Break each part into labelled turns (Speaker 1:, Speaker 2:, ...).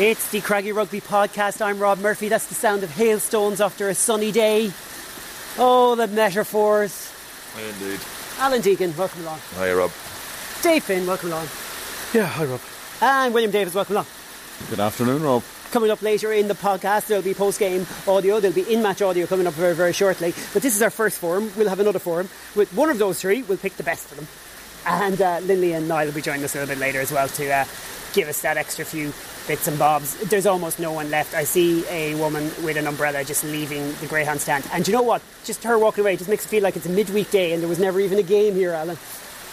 Speaker 1: It's the Craggy Rugby podcast. I'm Rob Murphy. That's the sound of hailstones after a sunny day. Oh, the metaphors.
Speaker 2: Indeed.
Speaker 1: Alan Deegan, welcome along.
Speaker 2: Hi, Rob.
Speaker 1: Dave Finn, welcome along.
Speaker 3: Yeah, hi Rob.
Speaker 1: And William Davis, welcome along.
Speaker 3: Good afternoon, Rob.
Speaker 1: Coming up later in the podcast, there'll be post game audio, there'll be in match audio coming up very, very shortly. But this is our first forum. We'll have another forum. With one of those three, we'll pick the best for them. And uh, Lindley and Niall will be joining us a little bit later as well to uh, give us that extra few bits and bobs. There's almost no one left. I see a woman with an umbrella just leaving the Greyhound stand. And do you know what? Just her walking away just makes it feel like it's a midweek day and there was never even a game here, Alan.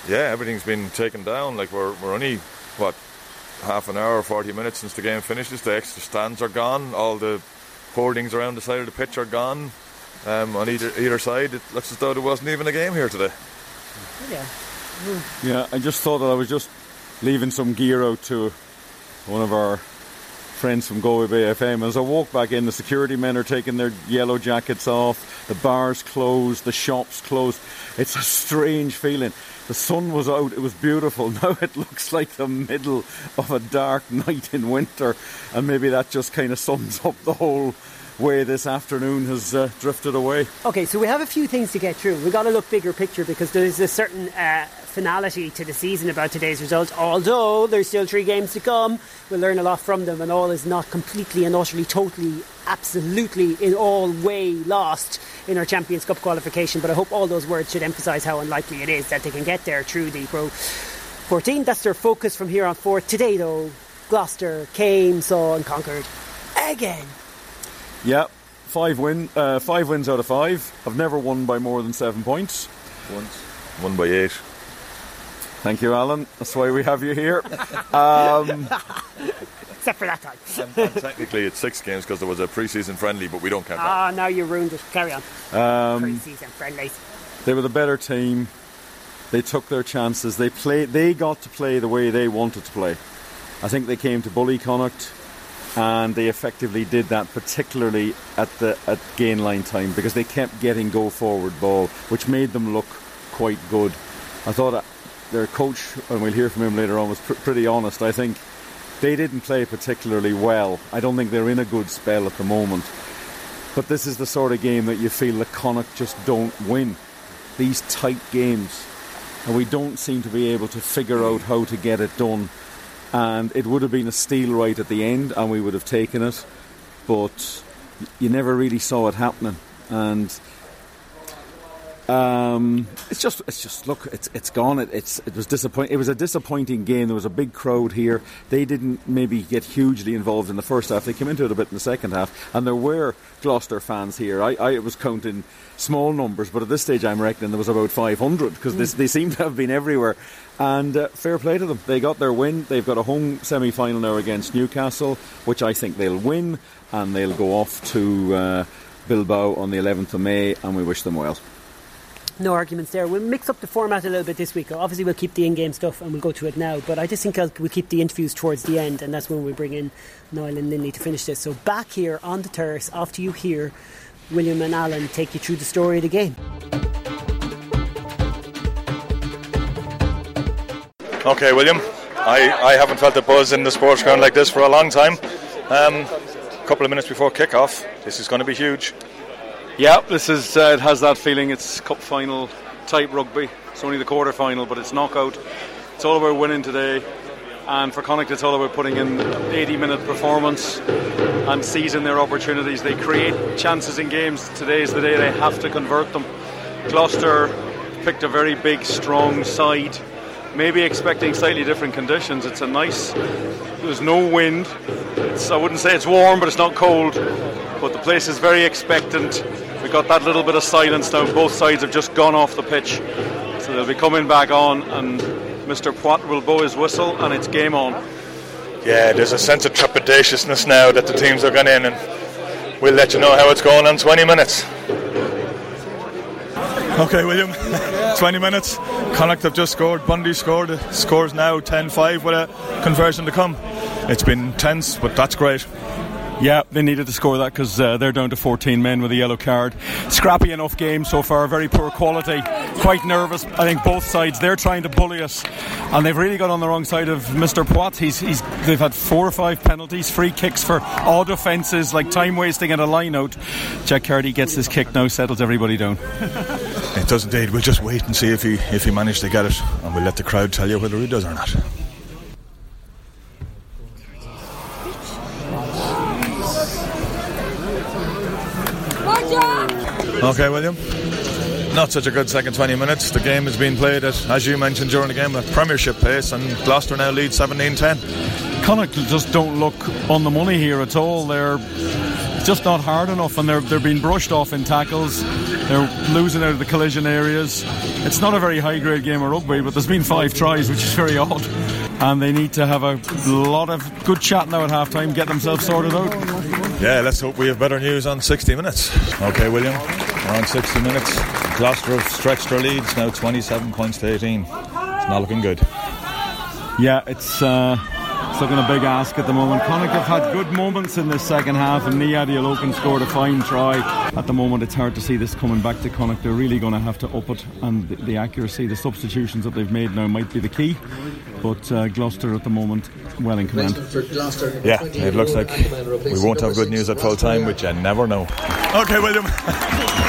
Speaker 2: Yeah, everything's been taken down. Like we're we're only what half an hour, forty minutes since the game finishes. The extra stands are gone. All the hoardings around the side of the pitch are gone. Um, on either either side, it looks as though there wasn't even a game here today.
Speaker 1: Yeah.
Speaker 3: Yeah, I just thought that I was just leaving some gear out to one of our friends from Galway Bay FM. As I walk back in, the security men are taking their yellow jackets off, the bars closed, the shops closed. It's a strange feeling. The sun was out, it was beautiful. Now it looks like the middle of a dark night in winter, and maybe that just kind of sums up the whole way this afternoon has uh, drifted away.
Speaker 1: Okay, so we have a few things to get through. We've got to look bigger picture because there's a certain uh, finality to the season about today's result. Although there's still three games to come, we'll learn a lot from them, and all is not completely and utterly, totally, absolutely, in all way lost in our Champions Cup qualification. But I hope all those words should emphasise how unlikely it is that they can get there through the Pro 14. That's their focus from here on forth. Today, though, Gloucester came, saw, and conquered again.
Speaker 3: Yeah, five win, uh, five wins out of five. I've never won by more than seven points.
Speaker 2: Once, one by eight.
Speaker 3: Thank you, Alan. That's why we have you here. Um,
Speaker 1: Except for that time.
Speaker 2: And, and technically, it's six games because there was a pre-season friendly, but we don't count that.
Speaker 1: Ah, now you ruined it. Carry on.
Speaker 3: um,
Speaker 1: Pre-season friendlies.
Speaker 3: they were the better team. They took their chances. They played. They got to play the way they wanted to play. I think they came to bully Connacht, and they effectively did that, particularly at the at gain line time, because they kept getting go forward ball, which made them look quite good. I thought uh, their coach, and we'll hear from him later on, was pr- pretty honest. I think they didn't play particularly well. I don't think they're in a good spell at the moment. But this is the sort of game that you feel that Connacht just don't win. These tight games. And we don't seem to be able to figure out how to get it done. And it would have been a steal right at the end, and we would have taken it. But you never really saw it happening. And um, it's just, it's just look, it's it's gone. It, it's it was disappointing. It was a disappointing game. There was a big crowd here. They didn't maybe get hugely involved in the first half. They came into it a bit in the second half, and there were Gloucester fans here. I, I was counting small numbers, but at this stage, I'm reckoning there was about 500 because they seem to have been everywhere. And uh, fair play to them. They got their win. They've got a home semi final now against Newcastle, which I think they'll win, and they'll go off to uh, Bilbao on the 11th of May, and we wish them well.
Speaker 1: No arguments there. We'll mix up the format a little bit this week. Obviously, we'll keep the in-game stuff and we'll go to it now. But I just think I'll, we'll keep the interviews towards the end, and that's when we bring in Niall and Lindley to finish this. So back here on the terrace, after you hear William and Alan take you through the story of the game.
Speaker 2: Okay, William. I, I haven't felt a buzz in the sports ground like this for a long time. Um, a couple of minutes before kick-off, this is going to be huge.
Speaker 4: Yeah, this is uh, it has that feeling. It's cup final type rugby. It's only the quarter final, but it's knockout. It's all about winning today, and for Connacht, it's all about putting in 80 minute performance and seizing their opportunities. They create chances in games. Today is the day they have to convert them. Gloucester picked a very big, strong side. Maybe expecting slightly different conditions. It's a nice. There's no wind. It's, I wouldn't say it's warm, but it's not cold. But the place is very expectant. We got that little bit of silence now. Both sides have just gone off the pitch, so they'll be coming back on, and Mr. Poite will blow his whistle, and it's game on.
Speaker 2: Yeah, there's a sense of trepidatiousness now that the teams are going in, and we'll let you know how it's going in 20 minutes.
Speaker 5: Okay, William. 20 minutes. Connacht have just scored. Bundee scored. Scores now 10 5 with a conversion to come. It's been tense, but that's great.
Speaker 3: Yeah, they needed to score that because uh, they're down to 14 men with a yellow card. Scrappy enough game so far, very poor quality. Quite nervous, I think, both sides. They're trying to bully us, and they've really got on the wrong side of Mr. Poite. He's, he's, they've had four or five penalties, free kicks for odd offences like time wasting and a line out. Jack Carty gets his kick now, settles everybody down.
Speaker 2: It does indeed. We'll just wait and see if he if he managed to get it, and we'll let the crowd tell you whether he does or not. Okay, William. Not such a good second 20 minutes. The game has been played at, as you mentioned during the game, at Premiership pace, and Gloucester now lead 17 10.
Speaker 3: Connacht just don't look on the money here at all. They're just not hard enough, and they're they're being brushed off in tackles. They're losing out of the collision areas. It's not a very high grade game of rugby, but there's been five tries, which is very odd. And they need to have a lot of good chat now at half time, get themselves sorted out.
Speaker 2: Yeah, let's hope we have better news on 60 minutes. Okay, William, we're on 60 minutes. Gloucester have stretched their leads now 27 points to 18. It's not looking good.
Speaker 3: Yeah, it's. Uh, it's looking a big ask at the moment. Connacht have had good moments in this second half, and Niyi Adeolokun scored a fine try. At the moment, it's hard to see this coming back to Connacht. They're really going to have to up it, and the, the accuracy, the substitutions that they've made now might be the key. But uh, Gloucester at the moment, well in command.
Speaker 2: Yeah, it looks like we won't have good news at full time, which I never know. Okay, William.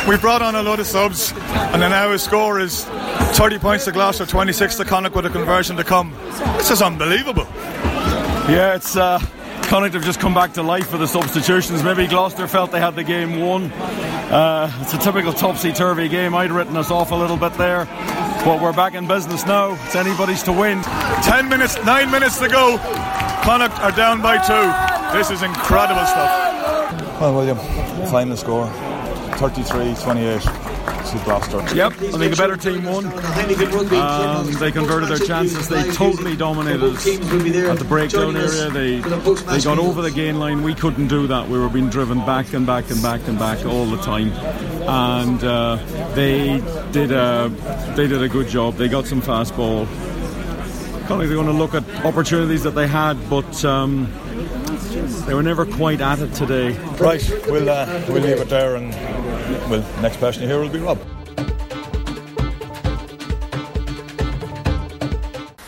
Speaker 2: we brought on a lot of subs, and then now score is 30 points to Gloucester, 26 to Connacht with a conversion to come. This is unbelievable.
Speaker 3: Yeah, it's uh, Connacht have just come back to life for the substitutions. Maybe Gloucester felt they had the game won. Uh, it's a typical topsy turvy game. I'd written us off a little bit there, but we're back in business now. It's anybody's to win.
Speaker 2: Ten minutes, nine minutes to go. Connacht are down by two. This is incredible stuff. Well, William, final score 33 28 to Gloucester.
Speaker 3: Yep, I think a better team won. Um, they converted their chances. They totally dominated us at the breakdown area. They they got over the gain line. We couldn't do that. We were being driven back and back and back and back all the time. And uh, they did a they did a good job. They got some fast ball. They're going to look at opportunities that they had, but. Um, they were never quite at it today.
Speaker 2: Right, we'll uh, we'll leave it there, and well, next person here will be Rob.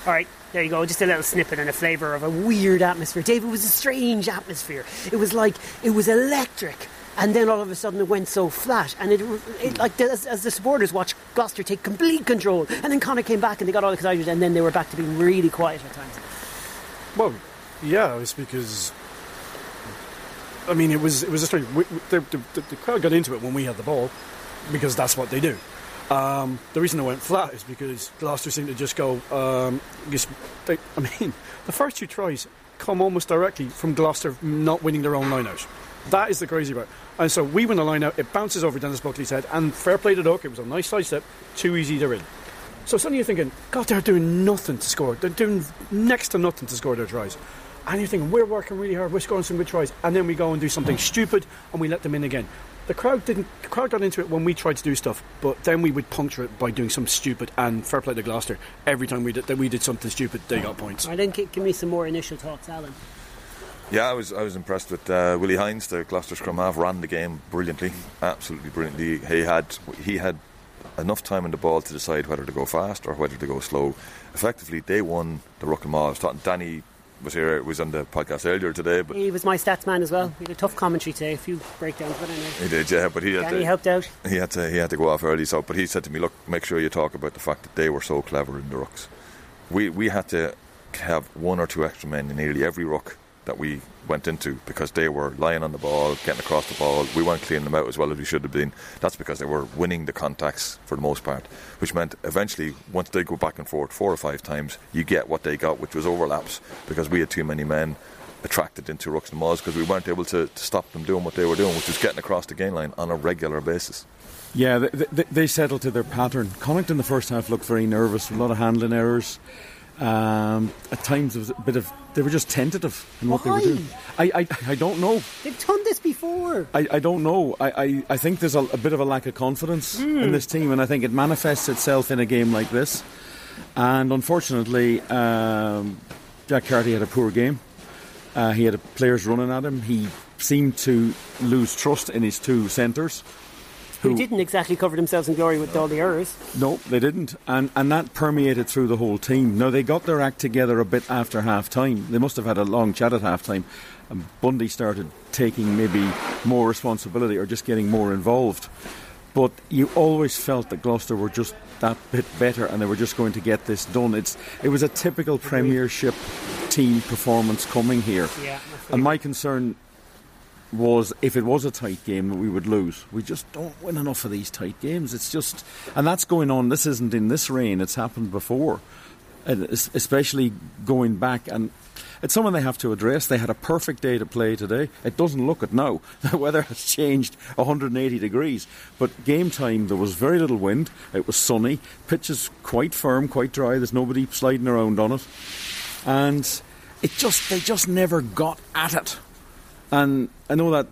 Speaker 1: All right, there you go. Just a little snippet and a flavour of a weird atmosphere. Dave, it was a strange atmosphere. It was like it was electric, and then all of a sudden it went so flat, and it, it like as, as, the supporters watched Gloucester take complete control, and then Connacht came back and they got all the excited, and then they were back to being really quiet at times.
Speaker 6: Well, yeah, it's because I mean, it was it was a strange. We, the, the, the, crowd got into it when we had the ball because that's what they do. Um, the reason they went flat is because Gloucester seemed to just go. Um, just, they, I mean, the first two tries come almost directly from Gloucester not winning their own line out. That is the crazy part. And so we win the line out, it bounces over Denis Buckley's head, and fair play to Duck, it was a nice side step, too easy, they're in. So suddenly you're thinking, God, they're doing nothing to score. They're doing next to nothing to score their tries. And you're thinking, we're working really hard, we're scoring some good tries, and then we go and do something stupid and we let them in again. The crowd didn't. The crowd got into it when we tried to do stuff, but then we would puncture it by doing some stupid. And fair play to Gloucester. Every time we did that, we did something stupid, they got points.
Speaker 1: I think give me some more initial thoughts, Alan.
Speaker 7: Yeah, I was I was impressed with uh, Willi Heinz, the Gloucester scrum half, ran the game brilliantly, absolutely brilliantly. He had he had enough time in the ball to decide whether to go fast or whether to go slow. Effectively, they won the ruck and maul. I was talking Danny was here was on the podcast earlier today. But
Speaker 1: he was my stats man as well. He had a tough commentary today, a few breakdowns, but anyway.
Speaker 7: He did, yeah. But he had
Speaker 1: Danny
Speaker 7: to,
Speaker 1: helped out.
Speaker 7: He had to he had to go off early. So, but he said to me, "Look, make sure you talk about the fact that they were so clever in the rucks. We we had to have one or two extra men in nearly every ruck that we went into because they were lying on the ball, getting across the ball. We weren't cleaning them out as well as we should have been. That's because they were winning the contacts for the most part, which meant eventually, once they go back and forth four or five times, you get what they got, which was overlaps because we had too many men attracted into rucks and mauls because we weren't able to, to stop them doing what they were doing, which was getting across the gain line on a regular basis.
Speaker 8: Yeah, they, they, they settled to their pattern. Connacht in the first half looked very nervous, a lot of handling errors. Um, at times, there was a bit of they were just tentative in what
Speaker 1: Why?
Speaker 8: they were doing. I, I, I don't know.
Speaker 1: They've done this before.
Speaker 8: I, I don't know. I, I, I think there's a, a bit of a lack of confidence in this team, and I think it manifests itself in a game like this. And unfortunately, um, Jack Carty had a poor game. Uh, he had players running at him. He
Speaker 3: seemed to lose trust in his two centres.
Speaker 1: Who didn't exactly cover themselves in glory with all the errors.
Speaker 3: No, they didn't. And, and that permeated through the whole team. Now, they got their act together a bit after half time. They must have had a long chat at half time. And Bundee started taking maybe more responsibility or just getting more involved. But you always felt that Gloucester were just that bit better and they were just going to get this done. It's, it was a typical Premiership team performance coming here.
Speaker 1: Yeah,
Speaker 3: and my concern was if it was a tight game, we would lose. We just don't win enough of these tight games. It's just, and that's going on. This isn't in this reign. It's happened before, and especially going back. And it's something they have to address. They had a perfect day to play today. It doesn't look it now. The weather has changed 180 degrees. But game time, there was very little wind. It was sunny. Pitch is quite firm, quite dry. There's nobody sliding around on it, and it just they just never got at it. And I know that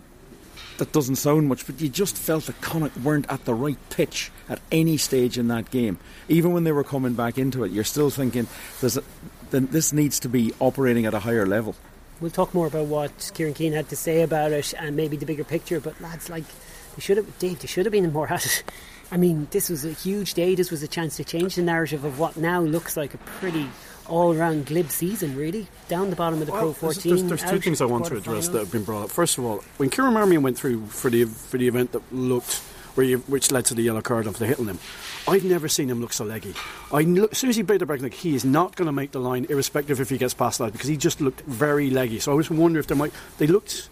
Speaker 3: that doesn't sound much, but you just felt that Connacht weren't at the right pitch at any stage in that game. Even when they were coming back into it, you're still thinking a, this needs to be operating at a higher level.
Speaker 1: We'll talk more about what Kieran Keane had to say about it and maybe the bigger picture. But lads, like they should have, Dave, they should have been more at it. I mean, this was a huge day. This was a chance to change the narrative of what now looks like a pretty all round glib season, really. Down the bottom of the
Speaker 6: well,
Speaker 1: Pro 14.
Speaker 6: There's, there's two things I want to address that have been brought up. First of all, when Kieran Marmion went through for the for the event that looked where you, which led to the yellow card after hitting him. I've never seen him look so leggy. I look, as soon as he break the break, like he is not going to make the line, irrespective if he gets past that, because he just looked very leggy. So I was wondering if there might they looked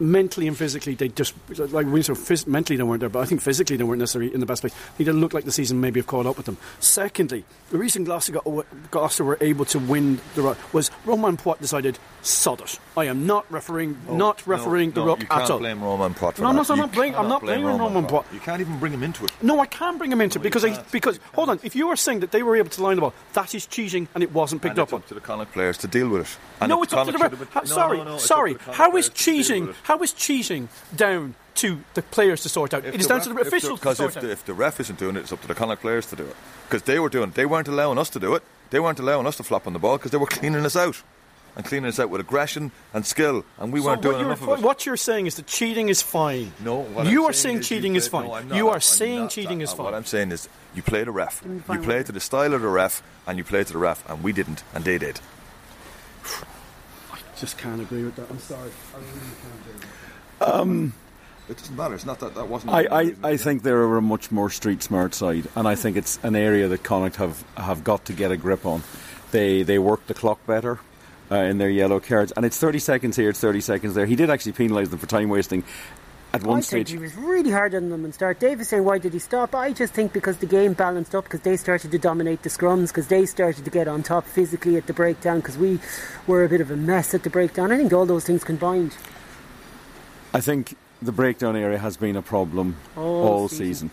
Speaker 6: mentally and physically, they just like we so phys- mentally they weren't there, but I think physically they weren't necessarily in the best place. They didn't look like the season maybe have caught up with them. Secondly, the reason Gloucester, got, Gloucester were able to win the was Romain Poite decided sod it. I am not referring,
Speaker 2: Oh,
Speaker 6: not referring
Speaker 2: no,
Speaker 6: the
Speaker 2: no,
Speaker 6: ruck
Speaker 2: you can't blame Romain Poite for
Speaker 6: No, I'm
Speaker 2: that.
Speaker 6: not- I'm not blaming- I'm not blaming Romain Poite.
Speaker 2: You can't even bring him into it.
Speaker 6: No, I can bring him into it because I, because hold on. If you are saying that they were able to line the ball, that is cheating and it wasn't picked
Speaker 2: And
Speaker 6: up
Speaker 2: it's
Speaker 6: on.
Speaker 2: up to the Connacht players to deal with it. And
Speaker 6: no, it's up to the ref.
Speaker 2: should have
Speaker 6: How-
Speaker 2: been- no,
Speaker 6: sorry,
Speaker 2: no, no,
Speaker 6: sorry.
Speaker 2: to the Connacht
Speaker 6: How is
Speaker 2: players to deal
Speaker 6: cheating? How is cheating down to the players to sort out?
Speaker 2: If
Speaker 6: it is down
Speaker 2: ref-
Speaker 6: to the officials
Speaker 2: Because if, the- if the ref isn't doing it, it's up to the Connacht players to do it. Because they were doing it. They weren't allowing us to do it. They weren't allowing us to flop on the ball because they were cleaning us out. And cleaning us out with aggression and skill. And we
Speaker 6: So
Speaker 2: weren't
Speaker 6: what
Speaker 2: doing
Speaker 6: you're-
Speaker 2: enough of it.
Speaker 6: What you're saying is that cheating is fine.
Speaker 2: No, what
Speaker 6: you
Speaker 2: I'm
Speaker 6: are saying
Speaker 2: is
Speaker 6: cheating
Speaker 2: you
Speaker 6: is
Speaker 2: play-
Speaker 6: fine.
Speaker 2: No, I'm not.
Speaker 6: you are
Speaker 2: I'm
Speaker 6: saying
Speaker 2: not uh,
Speaker 6: cheating
Speaker 2: that.
Speaker 6: is uh, fine.
Speaker 2: What I'm saying is you play the ref. You play
Speaker 1: with
Speaker 2: to the style of the ref, and you play to the ref, and we didn't, and they did.
Speaker 6: I just can't agree with that. I'm sorry. I really can't agree.
Speaker 2: Um, it doesn't matter. It's not that that wasn't.
Speaker 3: I, I, I think they're a much more street smart side, and I think it's an area that Connacht have, have got to get a grip on. They they work the clock better uh, in their yellow cards, and it's 30 seconds here, it's 30 seconds there. He did actually penalise them for time wasting at one
Speaker 1: I
Speaker 3: stage.
Speaker 1: think he was really hard on them and start. Davis saying, why did he stop? I just think because the game balanced up, because they started to dominate the scrums, because they started to get on top physically at the breakdown, because we were a bit of a mess at the breakdown. I think all those things combined.
Speaker 3: I think the breakdown area has been a problem
Speaker 1: All
Speaker 3: all
Speaker 1: season.
Speaker 3: season.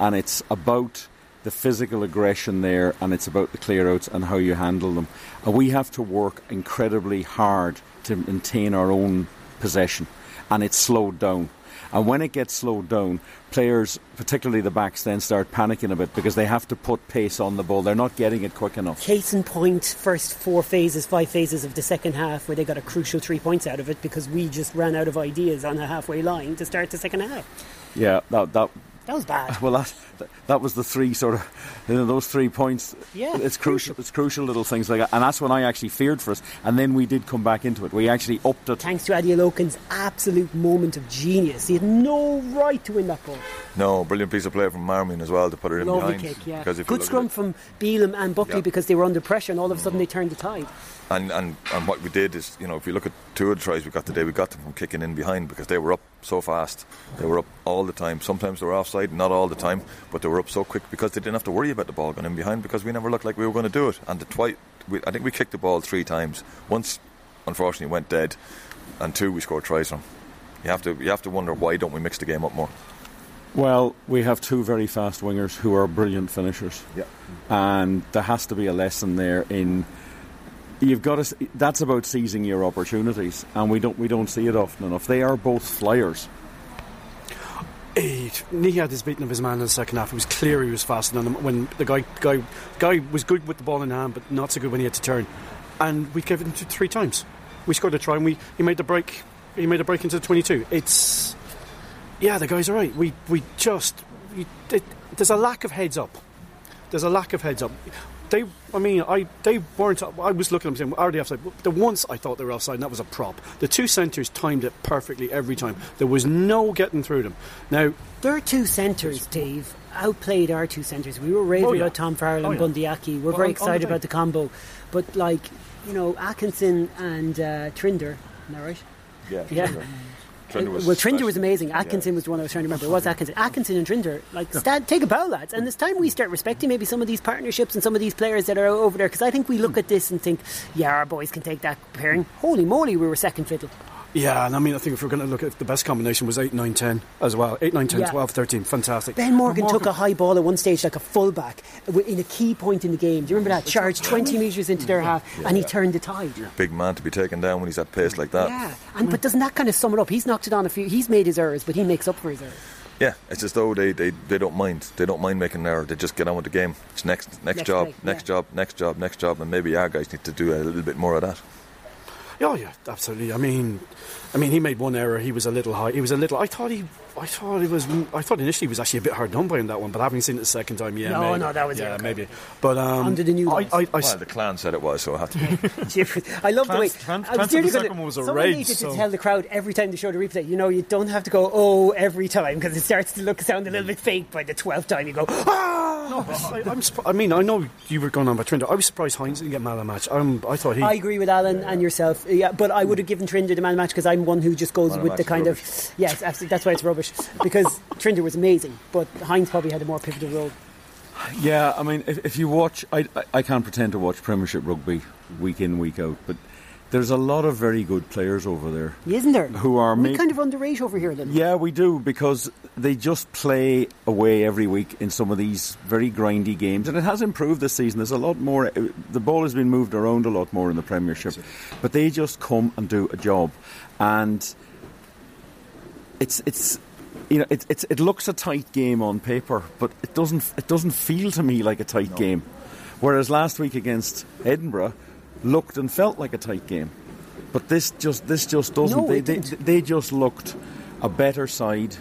Speaker 3: and it's about the physical aggression there, and it's about the clearouts and how you handle them. And we have to work incredibly hard to maintain our own possession, and it's slowed down. And when it gets slowed down, players, particularly the backs, then start panicking a bit because they have to put pace on the ball. They're not getting it quick enough.
Speaker 1: Case in point, first four phases, five phases of the second half, where they got a crucial three points out of it because we just ran out of ideas on the halfway line to start the second half.
Speaker 3: Yeah, that that
Speaker 1: That was bad.
Speaker 3: Well, that that was the three sort of you know, those three points.
Speaker 1: Yeah,
Speaker 3: it's crucial. It's crucial little things like that, and that's when I actually feared for us. And then we did come back into it. We actually upped it.
Speaker 1: Thanks to Adeolokun's absolute moment of genius. He had no right to win that ball.
Speaker 2: No, brilliant piece of play from Marmion as well to put it in
Speaker 1: Lovely
Speaker 2: behind.
Speaker 1: kick, yeah.
Speaker 2: Because
Speaker 1: Good scrum from Bealham and Buckley
Speaker 2: Yeah.
Speaker 1: because they were under pressure and all of a sudden they turned the tide.
Speaker 2: And, and and what we did is, you know, if you look at two of the tries we got today, we got them from kicking in behind because they were up so fast. They were up all the time. Sometimes they were offside, not all the time, but they were up so quick because they didn't have to worry about the ball going in behind because we never looked like we were going to do it. And the twi- we, I think we kicked the ball three times. Once, unfortunately, went dead, and two we scored tries from. You have to you have to wonder why don't we mix the game up more?
Speaker 3: Well, we have two very fast wingers who are brilliant finishers.
Speaker 2: Yeah.
Speaker 3: and there has to be a lesson there in. You've got to. That's about seizing your opportunities, and we don't. We don't see it often enough. They are both flyers.
Speaker 6: Eight. He had his beating of his man in the second half. It was clear he was faster than him when the guy guy guy was good with the ball in hand, but not so good when he had to turn. And we gave it to three times. We scored a try and we he made the break he made a break into the 22. It's yeah, the guys are right. We we just we, it, there's a lack of heads up. There's a lack of heads up. They, I mean, I they weren't. I was looking at them saying, "Are they offside?" The once I thought they were offside, and that was a prop. The two centres timed it perfectly every time. There was no getting through them. Now
Speaker 1: Their two centres, Dave, outplayed our two centres. We were raving
Speaker 6: Oh, yeah.
Speaker 1: about Tom Farrell
Speaker 6: Oh,
Speaker 1: and
Speaker 6: yeah.
Speaker 1: Bundee Aki. We're
Speaker 6: Well,
Speaker 1: very
Speaker 6: on- on the
Speaker 1: excited about the combo. But, like, you know, Atkinson and uh, Trinder, isn't that right?
Speaker 2: Yeah.
Speaker 1: Yeah.
Speaker 2: Trinder was
Speaker 1: well, Trinder was amazing. Atkinson was the one I was trying to remember. It was Atkinson. Atkinson and Trinder, like, stand, take a bow, lads. And it's time we start respecting maybe some of these partnerships and some of these players that are over there. Because I think we look hmm. at this and think, yeah, our boys can take that pairing. Holy moly, we were second fiddle.
Speaker 6: Yeah, and I mean, I think if we're going to look at the best combination was 8, 9, 10 as well. 8, 9, 10,
Speaker 1: Yeah.
Speaker 6: 12, 13. Fantastic.
Speaker 1: Ben Morgan,
Speaker 6: Morgan-
Speaker 1: took a high ball at one stage like a fullback in a key point in the game. Do you remember that? Charged 20 metres into their half and he turned the tide.
Speaker 2: Big man to be taken down when he's at pace like that.
Speaker 1: Yeah, and but doesn't that kind of sum it up? He's knocked it on a few. He's made his errors, but he makes up for his errors.
Speaker 2: Yeah, it's as though they, they, they don't mind. They don't mind making an error. They just get on with the game. It's next next,
Speaker 1: Next
Speaker 2: job,
Speaker 1: play,
Speaker 2: next
Speaker 1: yeah.
Speaker 2: job, next job, next job, and maybe our guys need to do a little bit more of that.
Speaker 6: Oh yeah, absolutely. I mean, I mean, he made one error. He was a little high. He was a little. I thought he. I thought it was. I thought initially he was actually a bit hard done by him that one, but having seen it the second time, yeah,
Speaker 1: No,
Speaker 6: maybe.
Speaker 1: no, that was
Speaker 6: yeah,
Speaker 1: okay.
Speaker 6: maybe. But um,
Speaker 1: Under the new
Speaker 6: I. I, I,
Speaker 2: Well, the clan said it was, so I have to.
Speaker 1: I love the way.
Speaker 6: Trans- Trans-
Speaker 1: I was
Speaker 6: Trans-
Speaker 1: nearly
Speaker 6: the
Speaker 1: gonna-
Speaker 6: second one was a
Speaker 1: someone
Speaker 6: rage,
Speaker 1: needed
Speaker 6: so-
Speaker 1: to tell the crowd every time they show the replay. You know, you don't have to go oh every time because it starts to look sound a little bit fake by the twelfth time. You go ah.
Speaker 6: I, I'm. I mean, I know you were going on about Trinder. I was surprised Heinz didn't get man of the match. Um, I thought he.
Speaker 1: I agree with Alan and yourself. Yeah, but I would have given Trinder the man of the match because I'm one who just goes
Speaker 2: Man
Speaker 1: with the kind
Speaker 2: rubbish.
Speaker 1: of yes, absolutely. That's why it's rubbish because Trinder was amazing, but Heinz probably had a more pivotal role.
Speaker 3: Yeah, I mean, if, if you watch, I, I, I can't pretend to watch Premiership rugby week in, week out, but there's a lot of very good players over there.
Speaker 1: Isn't there?
Speaker 3: Who are
Speaker 1: we
Speaker 3: ma-
Speaker 1: kind of underrate over here then?
Speaker 3: Yeah, we do because they just play away every week in some of these very grindy games, and it has improved this season. There's a lot more. uh, The ball has been moved around a lot more in the Premiership, but they just come and do a job, and it's it's. You know, it, it's, it looks a tight game on paper, but it doesn't. It doesn't feel to me like a tight game. Whereas last week against Edinburgh, looked and felt like a tight game. But this just this just doesn't.
Speaker 1: No,
Speaker 3: they, they, they just looked a better side,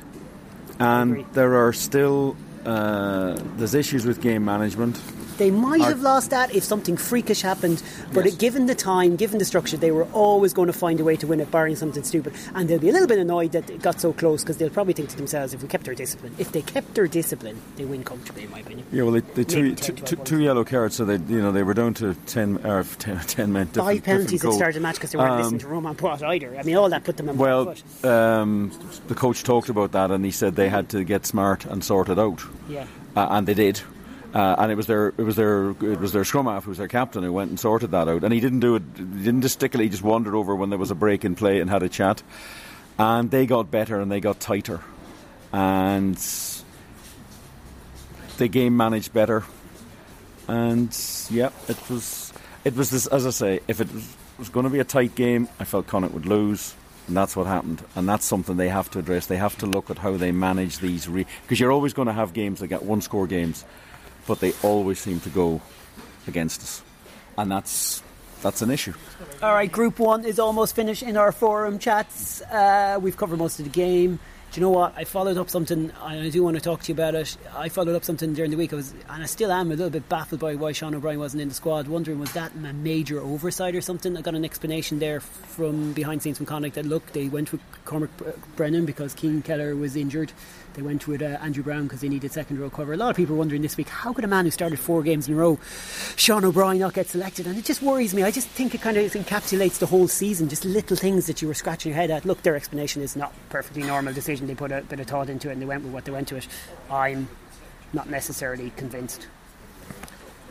Speaker 3: and there are still uh, there's issues with game management.
Speaker 1: They might
Speaker 3: Are-
Speaker 1: have lost that if something freakish happened, but it, given the time, given the structure, they were always going to find a way to win it, barring something stupid. And they'll be a little bit annoyed that it got so close because they'll probably think to themselves, if we kept our discipline, if they kept their discipline, they win comfortably, in my opinion.
Speaker 3: Yeah, well, they, they two,
Speaker 1: 10, 12
Speaker 3: two, yellow cards, so they you know they were down to ten or 10, 10 men.
Speaker 1: Five penalties at the start of the match because they weren't
Speaker 3: Um,
Speaker 1: listening to Romain Poite either. I mean, all that put them in
Speaker 3: Well, um, the coach talked about that, and he said they had to get smart and sort it out.
Speaker 1: Yeah.
Speaker 3: uh, and they did. Uh, and it was their it was their it was their scrum half who was their captain who went and sorted that out. And he didn't do it. He didn't it. He just wandered over when there was a break in play and had a chat. And they got better and they got tighter, and the game managed better. And yeah, it was it was this as I say. If it was, was going to be a tight game, I felt Connacht would lose. And that's what happened, and that's something they have to address. They have to look at how they manage these, because you're always going to have games that get one-score games, but they always seem to go against us, and that's that's an issue.
Speaker 1: All right, Group One is almost finished in our forum chats. Uh, we've covered most of the game. Do you know what? I followed up something, and I do want to talk to you about it. I followed up something during the week. I was, and I still am a little bit baffled by why Sean O'Brien wasn't in the squad. Wondering was that a major oversight or something? I got an explanation there from behind scenes from Connacht that look, they went with Cormac Brennan because Keane Keller was injured. They went with uh, Andrew Brown because they needed second row cover. A lot of people are wondering this week how could a man who started four games in a row, Sean O'Brien, not get selected? And it just worries me. I just think it kind of encapsulates the whole season, just little things that you were scratching your head at. Look, their explanation is not perfectly normal decision. They put a bit of thought into it and they went with what they went to it. I'm not necessarily convinced.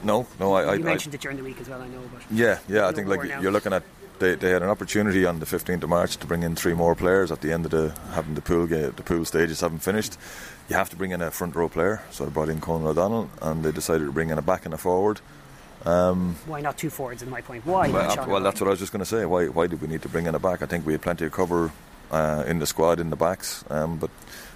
Speaker 2: No, no, I. I
Speaker 1: you
Speaker 2: I-
Speaker 1: mentioned it during the week as well, I know. But
Speaker 2: Yeah, yeah. I think like
Speaker 1: now.
Speaker 2: you're looking at they, they had an opportunity on the 15th of March to bring in three more players at the end of the having the pool ga- the pool stages haven't finished. You have to bring in a front row player, so they brought in Conor O'Donnell, and they decided to bring in a back and a forward.
Speaker 1: why not two forwards? In my point. Why?
Speaker 2: Well, well, that's what I was just going to say. Why why did we need to bring in a back? I think we had plenty of cover uh, in the squad in the backs, um, but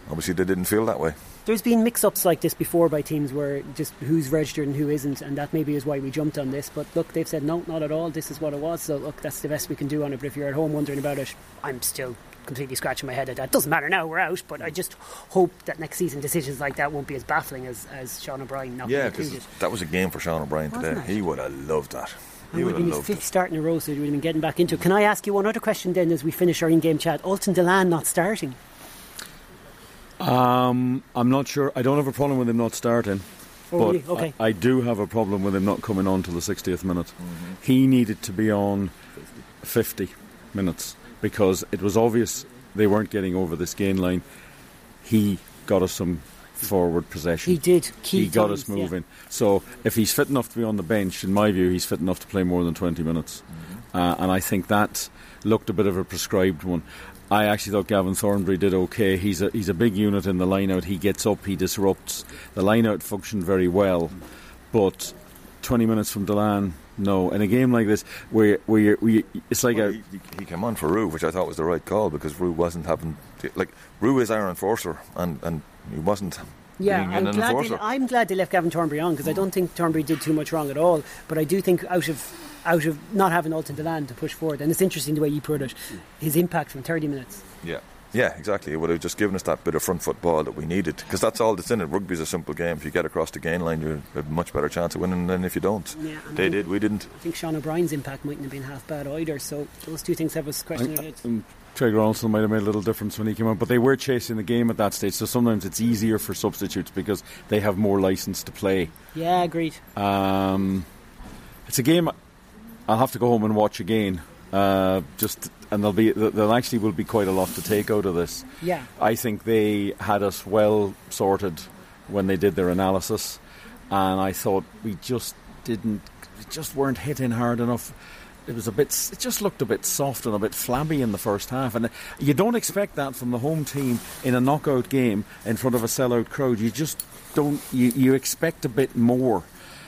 Speaker 2: obviously they didn't feel that way.
Speaker 1: There's been mix-ups like this before by teams where just who's registered and who isn't, and that maybe is why we jumped on this. But look, they've said no, not at all. This is what it was. So look, that's the best we can do on it. But if you're at home wondering about it, I'm still completely scratching my head at that. Doesn't matter now, we're out, but I just hope that next season decisions like that won't be as baffling as, as Sean O'Brien not
Speaker 2: Yeah,
Speaker 1: being
Speaker 2: because
Speaker 1: included.
Speaker 2: that was a game for Sean O'Brien today.
Speaker 1: It?
Speaker 2: He would have loved that. He would
Speaker 1: have been
Speaker 2: have
Speaker 1: his
Speaker 2: loved
Speaker 1: fifth
Speaker 2: it.
Speaker 1: start in a row, so he would have been getting back into it. Can I ask you one other question then as we finish our in-game chat? Ultan Dillane not starting.
Speaker 3: Um, I'm not sure. I don't have a problem with him not starting.
Speaker 1: Oh,
Speaker 3: but
Speaker 1: really? Okay.
Speaker 3: I, I do have a problem with him not coming on till the 60th minute.
Speaker 1: Mm-hmm.
Speaker 3: He needed to be on 50 minutes because it was obvious they weren't getting over this gain line. He got us some forward possession.
Speaker 1: He did. Key
Speaker 3: he got
Speaker 1: times,
Speaker 3: us
Speaker 1: yeah.
Speaker 3: moving. So if he's fit enough to be on the bench, in my view, he's fit enough to play more than 20 minutes.
Speaker 1: Mm-hmm.
Speaker 3: Uh, and I think that looked a bit of a prescribed one. I actually thought Gavin Thornbury did okay. He's a, he's a big unit in the line out. He gets up, he disrupts. The line out functioned very well. But 20 minutes from Dillane, no. In a game like this, where, where, you're, where you, it's like
Speaker 2: Well,
Speaker 3: a.
Speaker 2: he, he came on for Roux, which I thought was the right call because Roux wasn't having like Roux is our enforcer, and and he wasn't.
Speaker 1: Yeah,
Speaker 2: being
Speaker 1: I'm glad, they. I'm glad they left Gavin Thornbury on because I don't think Thornbury did too much wrong at all. But I do think out of out of not having Ultan Dillane to push forward, and it's interesting the way you put it, his impact from 30 minutes.
Speaker 2: Yeah. Yeah, exactly. It would have just given us that bit of front foot ball that we needed because that's all that's in it. Rugby's a simple game. If you get across the gain line, you have a much better chance of winning than if you don't.
Speaker 1: Yeah,
Speaker 2: they
Speaker 1: I-
Speaker 2: did, we didn't.
Speaker 1: I think Sean O'Brien's impact mightn't have been half bad either. So those two things have us questioning it.
Speaker 3: um, Craig Ronaldson might have made a little difference when he came out, but they were chasing the game at that stage, so sometimes it's easier for substitutes because they have more license to play.
Speaker 1: Yeah, agreed.
Speaker 3: Um, it's a game I'll have to go home and watch again. Uh, just and there'll be there actually will be quite a lot to take out of this.
Speaker 1: Yeah.
Speaker 3: I think they had us well sorted when they did their analysis, and I thought we just didn't, we just weren't hitting hard enough. It was a bit, it just looked a bit soft and a bit flabby in the first half, and you don't expect that from the home team in a knockout game in front of a sellout crowd. You just don't. You, you expect a bit more.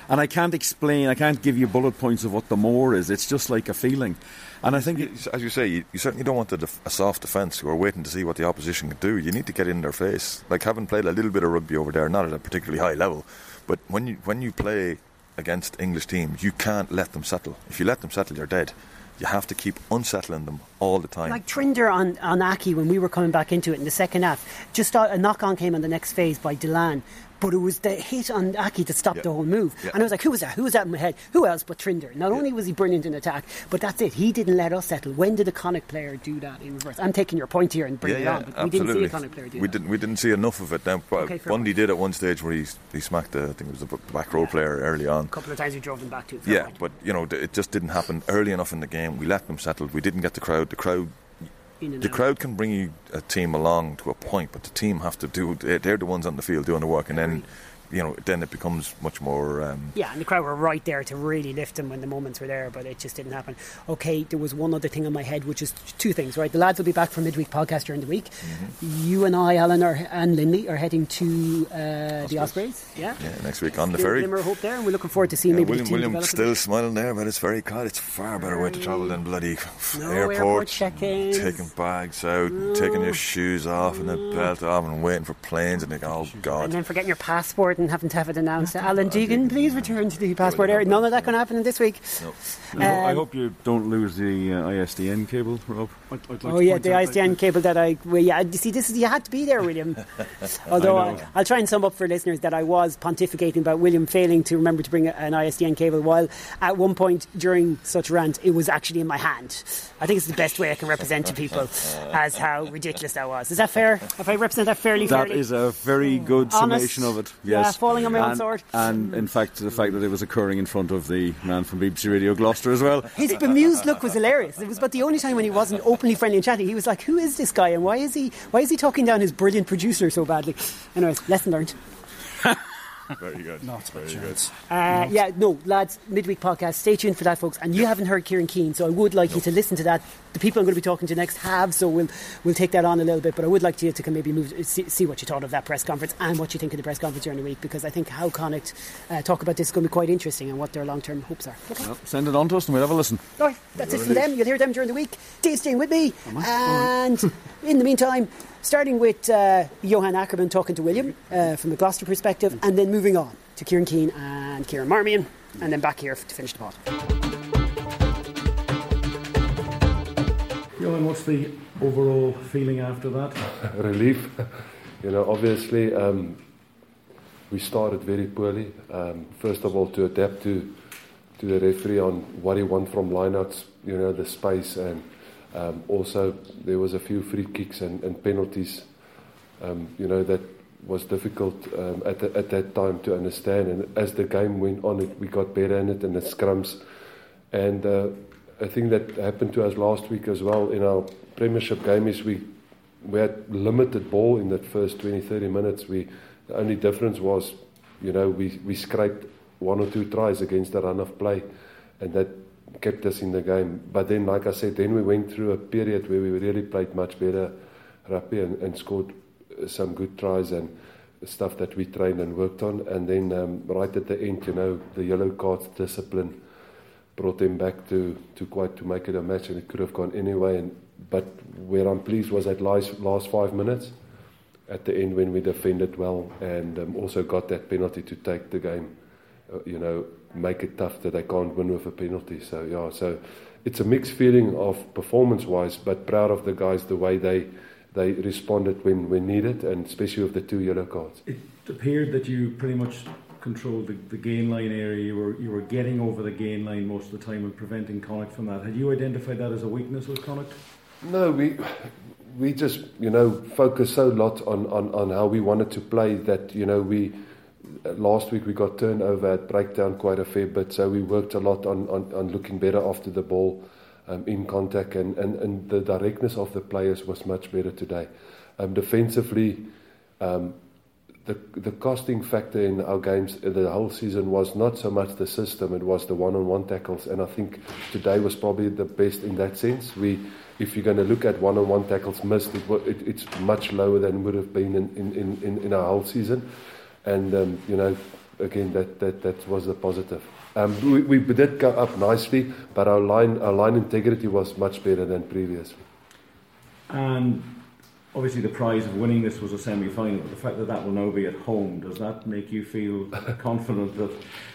Speaker 3: And I can't explain, I can't give you bullet points of what the more is. It's just like a feeling. And I think it,
Speaker 2: As you say, you, you certainly don't want a, def- a soft defence who are waiting to see what the opposition can do. You need to get in their face. Like having played a little bit of rugby over there, not at a particularly high level, but when you when you play against English teams, you can't let them settle. If you let them settle, you're dead. You have to keep unsettling them all the time.
Speaker 1: Like Trinder on, on Aki when we were coming back into it in the second half. Just a, a knock on came on the next phase by Dillane. But it was the hit on Aki that stopped
Speaker 2: Yeah.
Speaker 1: the whole move.
Speaker 2: Yeah.
Speaker 1: And I was like, who was that? Who was that in my head? Who else but Trinder? Not only was he brilliant in attack, but that's it. He didn't let us settle. When did a Connacht player do that in reverse? I'm taking your point here and bringing
Speaker 2: yeah,
Speaker 1: it on, but we didn't see
Speaker 2: absolutely.
Speaker 1: a Connacht player do
Speaker 2: we
Speaker 1: that.
Speaker 2: didn't. We didn't see enough of it. Now,
Speaker 1: Okay,
Speaker 2: uh,
Speaker 1: Bundee
Speaker 2: did at one stage where he he smacked the. I think it was the back row player early on.
Speaker 1: A couple of times we drove him back to.
Speaker 2: Yeah,
Speaker 1: point.
Speaker 2: but you know it just didn't happen early enough in the game. We let them settle. We didn't get the crowd. The crowd, the crowd can bring you a team along to a point, but the team have to do. they- They're the ones on the field doing the work, and then, you know, then it becomes much more. Um,
Speaker 1: Yeah, and the crowd were right there to really lift him when the moments were there, but it just didn't happen. Okay, there was one other thing in my head, which is two things, right? The lads will be back for midweek podcast during the week.
Speaker 2: Mm-hmm.
Speaker 1: You and I, Alan, are, and Linley are heading to uh, the Ospreys. Yeah.
Speaker 2: yeah, next week on the ferry.
Speaker 1: glimmer hope there, and we're looking forward to seeing
Speaker 2: Yeah,
Speaker 1: maybe
Speaker 2: William, William still smiling there, but it's very God. It's far better way to travel than bloody
Speaker 1: No
Speaker 2: airport.
Speaker 1: airport.
Speaker 2: Taking bags out, taking your shoes off and the belt off, and waiting for planes, and thinking, oh God, And
Speaker 1: then forgetting your passport and having to have it announced. Alan Deegan, please return to the passport area. None of that going to happen this week.
Speaker 3: I
Speaker 1: Um,
Speaker 3: hope you don't lose the uh, ISDN cable, Rob.
Speaker 6: I'd, I'd like
Speaker 1: Oh yeah, the
Speaker 6: out
Speaker 1: ISDN cable that I well, yeah. You see, this is you had to be there, William. Although
Speaker 3: I
Speaker 1: I
Speaker 3: know.
Speaker 1: will try and sum up for listeners that I was pontificating about William failing to remember to bring an ISDN cable. While at one point during such rant, it was actually in my hand. I think it's the best way I can represent to people as how ridiculous that was. Is that fair? If I represent that fairly,
Speaker 3: That
Speaker 1: fairly?
Speaker 3: is a very good
Speaker 1: Honest.
Speaker 3: summation of it.
Speaker 1: Yeah, Falling on my own
Speaker 3: and,
Speaker 1: sword.
Speaker 3: And in fact, the fact that it was occurring in front of the man from BBC Radio Gloucester as well.
Speaker 1: His bemused look was hilarious. It was about the only time when he wasn't openly friendly and chatty. He was like, "Who is this guy? And why is he? Why is he talking down his brilliant producer so badly?" Anyways, lesson learned.
Speaker 2: Very good.
Speaker 6: Not a chance.
Speaker 1: Uh, yeah, no, lads, midweek podcast. Stay tuned for that, folks. And you haven't heard Kieran Keane, so I would like you to listen to that. The people I'm going to be talking to next have, so we'll we'll take that on a little bit. But I would like you to maybe move, see, see what you thought of that press conference and what you think of the press conference during the week, because I think how Connacht uh, talk about this is going to be quite interesting and what their long term hopes are. Okay.
Speaker 3: Well, send it on to us and we'll have a listen.
Speaker 1: All right, that's it from them. You'll hear them during the week. Dave's staying with me. And in the meantime, starting with uh, Johan Ackermann talking to William uh, from the Gloucester perspective, and then moving on to Kieran Keane and Kieran Marmion, and then back here to finish the pod.
Speaker 6: Johan, what's the
Speaker 9: overall feeling after that?
Speaker 10: Relief. you know, obviously, um, we started very poorly. Um, first of all, to adapt to to the referee on what he wants from lineouts, you know, the space, and um, also there was a few free kicks and, and penalties, um, you know, that was difficult um, at, the, at that time to understand. And as the game went on, it, we got better in it and the scrums. And uh, a thing that happened to us last week as well in our Premiership game is we we had limited ball in that first 20, 30 minutes. We the only difference was, you know, we, we scraped one or two tries against the run of play, and that kept us in the game. But then, like I said, then we went through a period where we really played much better rugby and, and scored some good tries and stuff that we trained and worked on. And then um, right at the end, you know, the yellow cards discipline brought them back to, to quite to make it a match, and it could have gone anyway. And but where I'm pleased was that last last five minutes at the end when we defended well and um, also got that penalty to take the game. Uh, you know, make it tough that they can't win with a penalty. So yeah, so it's a mixed feeling of performance-wise, but proud of the guys the way they they responded when, when needed, and especially with the two yellow cards.
Speaker 9: It appeared that you pretty much controlled the, the gain line area. You were you were getting over the gain line most of the time and preventing Connacht from that. Had you identified that as a weakness with Connacht?
Speaker 10: No, we we just you know focused so lot on, on, on how we wanted to play that you know we last week we got turned over at breakdown quite a fair bit, so we worked a lot on, on, on looking better after the ball um, in contact and, and, and the directness of the players was much better today. Um, defensively, um, the the costing factor in our games the whole season was not so much the system; it was the one-on-one tackles, and I think today was probably the best in that sense. We, if you're going to look at one-on-one tackles missed, it, it, it's much lower than would have been in in, in, in our whole season, and um, you know, again that that that was a positive. Um, we, we did go up nicely, but our line our line integrity was much better than previously.
Speaker 9: And obviously the prize of winning this was a semi-final, but the fact that that will now be at home, does that make you feel confident that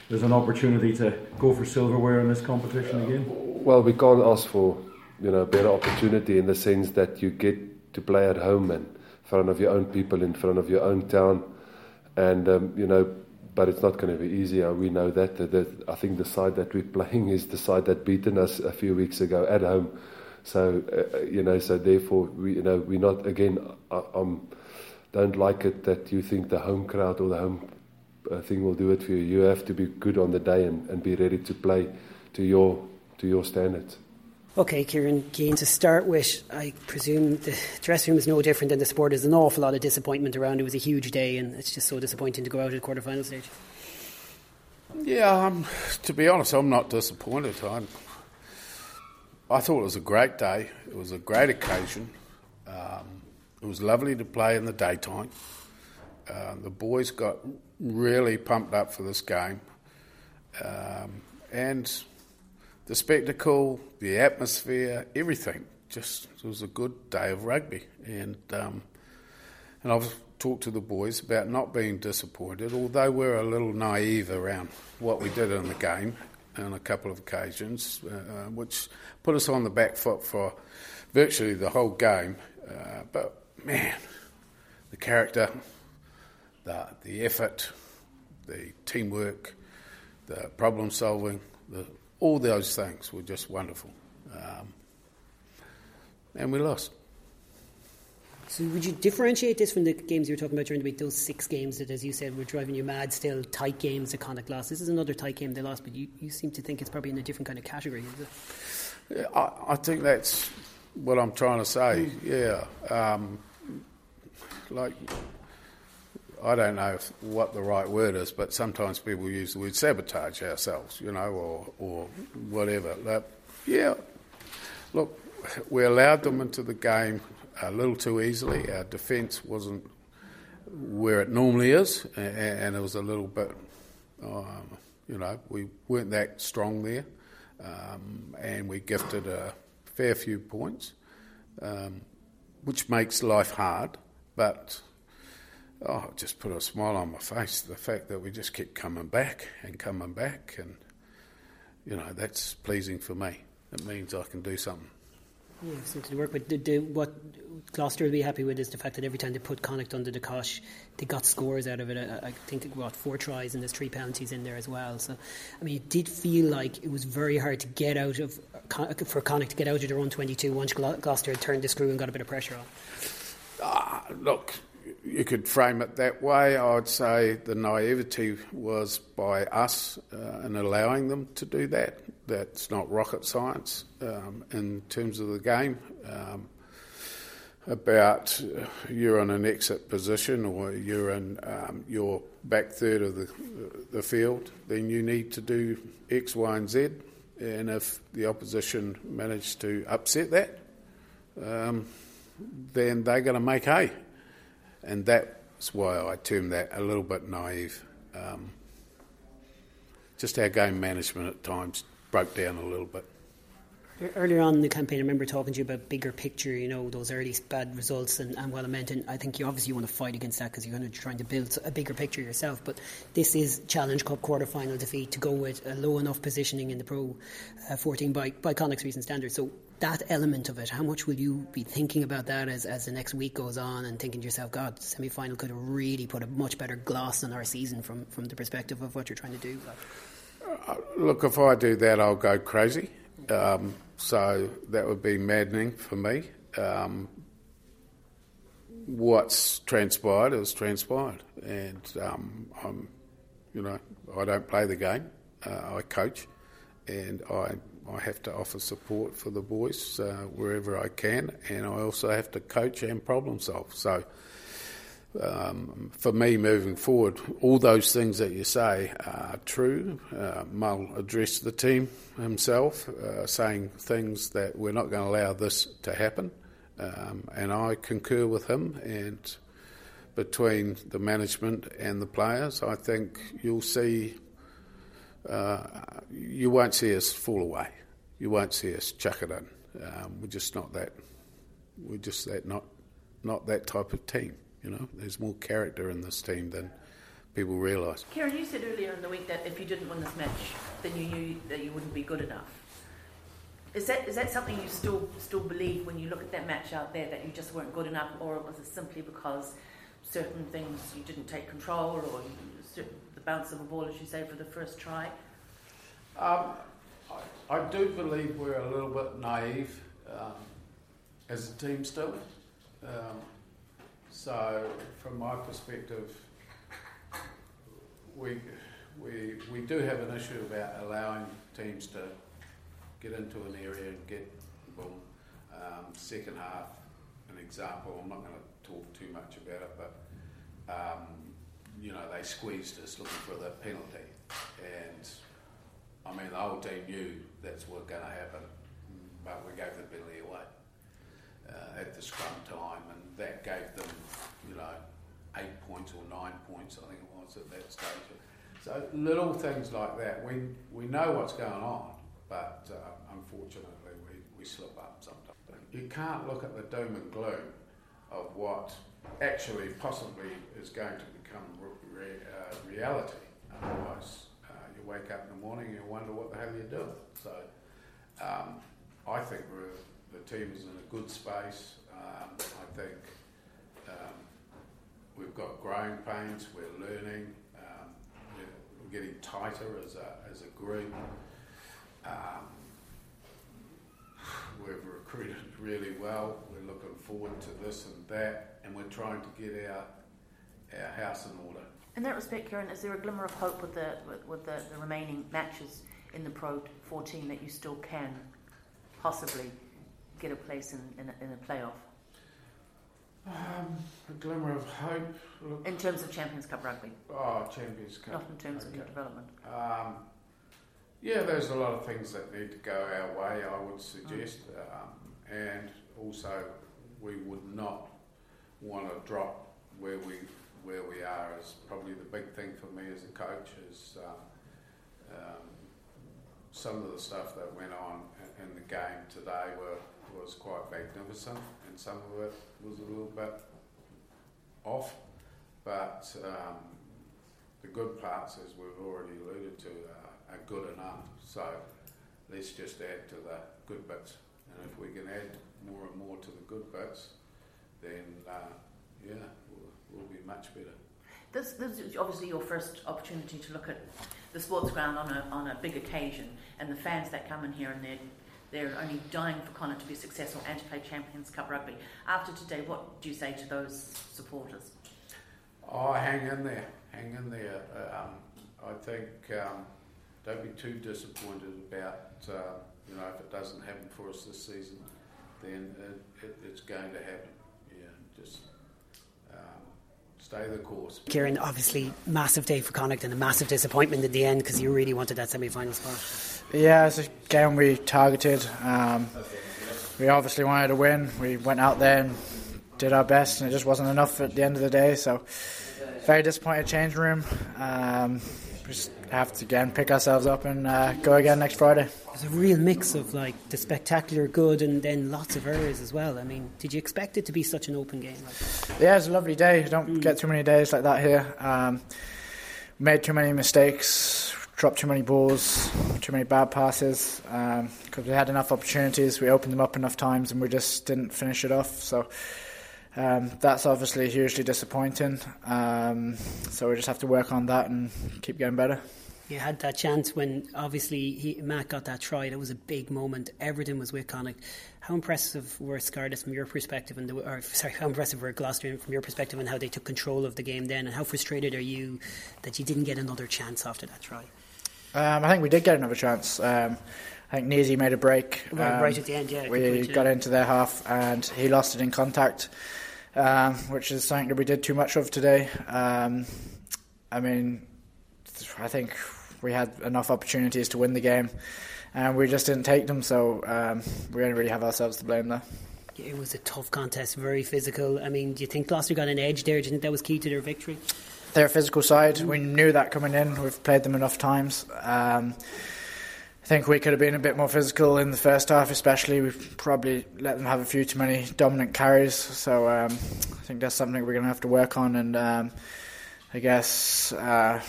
Speaker 9: there's an opportunity to go for silverware in this competition again?
Speaker 10: Well, we can't ask for you know a better opportunity in the sense that you get to play at home and in front of your own people, in front of your own town, and um, you know. But it's not going to be easy. We know that. that. I think the side that we're playing is the side that beaten us a few weeks ago at home. So uh, you know, so therefore, we, you know, we're not again. I, I'm don't like it that you think the home crowd or the home uh, thing will do it for you. You have to be good on the day and, and be ready to play to your to your standards.
Speaker 1: Okay, Kieran, again to start with, I presume the dressing room is no different than the sport. There's an awful lot of disappointment around. It was a huge day, and it's just so disappointing to go out at quarter final stage.
Speaker 11: Yeah, um, to be honest, I'm not disappointed. I'm, I thought it was a great day. It was a great occasion. Um, it was lovely to play in the daytime. Uh, the boys got really pumped up for this game. Um, and the spectacle, the atmosphere, everything. Just it was a good day of rugby. And, um, and I've talked to the boys about not being disappointed, although we're a little naive around what we did in the game on a couple of occasions, uh, uh, which put us on the back foot for virtually the whole game. Uh, but man, the character, the the effort, the teamwork, the problem solving, the, all those things were just wonderful. Um, and we lost.
Speaker 1: So, would you differentiate this from the games you were talking about during the week? Those six games that, as you said, were driving you mad. Still tight games that Connacht lost. This is another tight game they lost, but you, you seem to think it's probably in a different kind of category.
Speaker 11: Yeah, I, I, think that's what I'm trying to say. Mm. Yeah, um, like I don't know if, what the right word is, but sometimes people use the word sabotage ourselves, you know, or or whatever. But, yeah, look, we allowed them into the game a little too easily. Our defence wasn't where it normally is, and, it was a little bit, um, you know, we weren't that strong there, um, and we gifted a fair few points, um, which makes life hard, but. Oh, it just put a smile on my face. The fact that we just kept coming back and coming back, and you know that's pleasing for me. It means I can do something.
Speaker 1: Yeah, something to work with. The, the, what Gloucester will be happy with is the fact that every time they put Connacht under the cosh, they got scores out of it. I, I think they got four tries and there's three penalties in there as well. So, I mean, it did feel like it was very hard to get out of for Connacht to get out of their own 22 once Gloucester had turned the screw and got a bit of pressure on.
Speaker 11: Ah, look, you could frame it that way. I'd say the naivety was by us uh, in allowing them to do that. That's not rocket science um, in terms of the game. Um, about uh, you're in an exit position or you're in um, your back third of the, the field, then you need to do X, Y, and Z. And if the opposition manage to upset that, um, then they're going to make hay. And that's why I term that a little bit naive. Um, just our game management at times broke down a little bit.
Speaker 1: Earlier on in the campaign, I remember talking to you about bigger picture, you know, those early bad results and, and well I meant, and I think you obviously want to fight against that because you're going to trying to build a bigger picture yourself. But this is Challenge Cup quarter final defeat to go with a low enough positioning in the Pro uh, 14 by, by Connacht's recent standards. So that element of it, how much will you be thinking about that as, as the next week goes on and thinking to yourself, God, semi final could have really put a much better gloss on our season from, from the perspective of what you're trying to do?
Speaker 11: Uh, look, if I do that, I'll go crazy. Um, so that would be maddening for me. Um, what's transpired is transpired, and um, I'm, you know, I don't play the game. Uh, I coach, and I I have to offer support for the boys uh, wherever I can, and I also have to coach and problem solve. So um, for me moving forward, all those things that you say are true. Uh, addressed the team himself, uh, saying things that we're not going to allow this to happen, um, and I concur with him. And between the management and the players, I think you'll see. Uh, you won't see us fall away. You won't see us chuck it in. Um, we're just not that. We're just that not not that type of team. You know, there's more character in this team than people realise.
Speaker 12: Kieran, you said earlier in the week that if you didn't win this match, then you knew that you wouldn't be good enough. Is that is that something you still still believe when you look at that match out there that you just weren't good enough, or was it simply because certain things you didn't take control, or you, the bounce of a ball, as you say, for the first try?
Speaker 11: Um, I, I, do believe we're a little bit naive um, as a team still. Um, so, from my perspective, we, we, we do have an issue about allowing teams to get into an area and get, boom, um, second half, an example, I'm not going to talk too much about it, but, um, you know, they squeezed us looking for the penalty. And, I mean, the whole team knew that's what going to happen, but we gave the penalty away uh, at the scrum time, and that gave them, you know, eight points or nine points, I think it was at that stage. So little things like that. We we know what's going on, but uh, unfortunately we, we slip up sometimes. You can't look at the doom and gloom of what actually possibly is going to become re- uh, reality. Otherwise, uh, you wake up in the morning and you wonder what the hell you're doing. So um, I think we're the team is in a good space. Um, I think um, we've got growing pains. We're learning. Um, we're, getting tighter as a as a group. Um, we've recruited really well. We're looking forward to this and that, and we're trying to get our our house in order.
Speaker 12: In that respect, Kieran, is there a glimmer of hope with the with, with the, the remaining matches in the Pro 14 that you still can possibly get a place in, in, a, in a playoff?
Speaker 11: Um, a glimmer of hope.
Speaker 12: Look. In terms of Champions Cup rugby?
Speaker 11: Oh, Champions Cup.
Speaker 12: Not in terms okay. of your development.
Speaker 11: Um, yeah, there's a lot of things that need to go our way, I would suggest. Mm. Um, and also, we would not want to drop where we where we are. Is probably the big thing for me as a coach is um, um, some of the stuff that went on in the game today were was quite magnificent, and some of it was a little bit off. But um, the good parts, as we've already alluded to, are, are good enough. So let's just add to the good bits. And if we can add more and more to the good bits, then uh, yeah, we'll, we'll be much better.
Speaker 12: This, this is obviously your first opportunity to look at the sports ground on a, on a big occasion, and the fans that come in here and they're, they're only dying for Connacht to be successful and to play Champions Cup rugby. After today, what do you say to those supporters?
Speaker 11: Oh, hang in there, hang in there. Uh, um, I think um, don't be too disappointed about uh, you know if it doesn't happen for us this season, then it, it, it's going to happen. Yeah, just um, stay the course.
Speaker 1: Kieran, obviously, massive day for Connacht and a massive disappointment in the end because you really wanted that semi-final spot.
Speaker 13: Yeah, it's a game we targeted. Um, we obviously wanted to win. We went out there and did our best, and it just wasn't enough at the end of the day. So, very disappointed change room. Um, we just have to again pick ourselves up and uh, go again next Friday.
Speaker 1: It's a real mix of like the spectacular good and then lots of errors as well. I mean, did you expect it to be such an open game? Like
Speaker 13: yeah, it's a lovely day. You don't get too many days like that here. Um, made too many mistakes, dropped too many balls, too many bad passes because um, we had enough opportunities. We opened them up enough times and we just didn't finish it off. So. Um, that's obviously hugely disappointing. Um, so we just have to work on that and keep getting better.
Speaker 1: You had that chance when obviously he, Matt got that try. That was a big moment. Everything was with Connacht. How impressive were Scarlett from your perspective, and or sorry, how impressive were Gloucester from your perspective, and how they took control of the game then, and how frustrated are you that you didn't get another chance after that try?
Speaker 13: Um, I think we did get another chance. Um, I think Neasy made a break.
Speaker 1: Right,
Speaker 13: um,
Speaker 1: right at the end, yeah.
Speaker 13: We got into their half and he lost it in contact, um, which is something that we did too much of today. Um, I mean, I think we had enough opportunities to win the game and we just didn't take them, so um, we only really have ourselves to blame there.
Speaker 1: It was a tough contest, very physical. I mean, do you think Gloucester got an edge there? Do you think that was key to their victory?
Speaker 13: Their physical side, we knew that coming in. We've played them enough times. Um, I think we could have been a bit more physical in the first half, especially. We probably let them have a few too many dominant carries. So um, I think that's something we're going to have to work on, and um, I guess uh,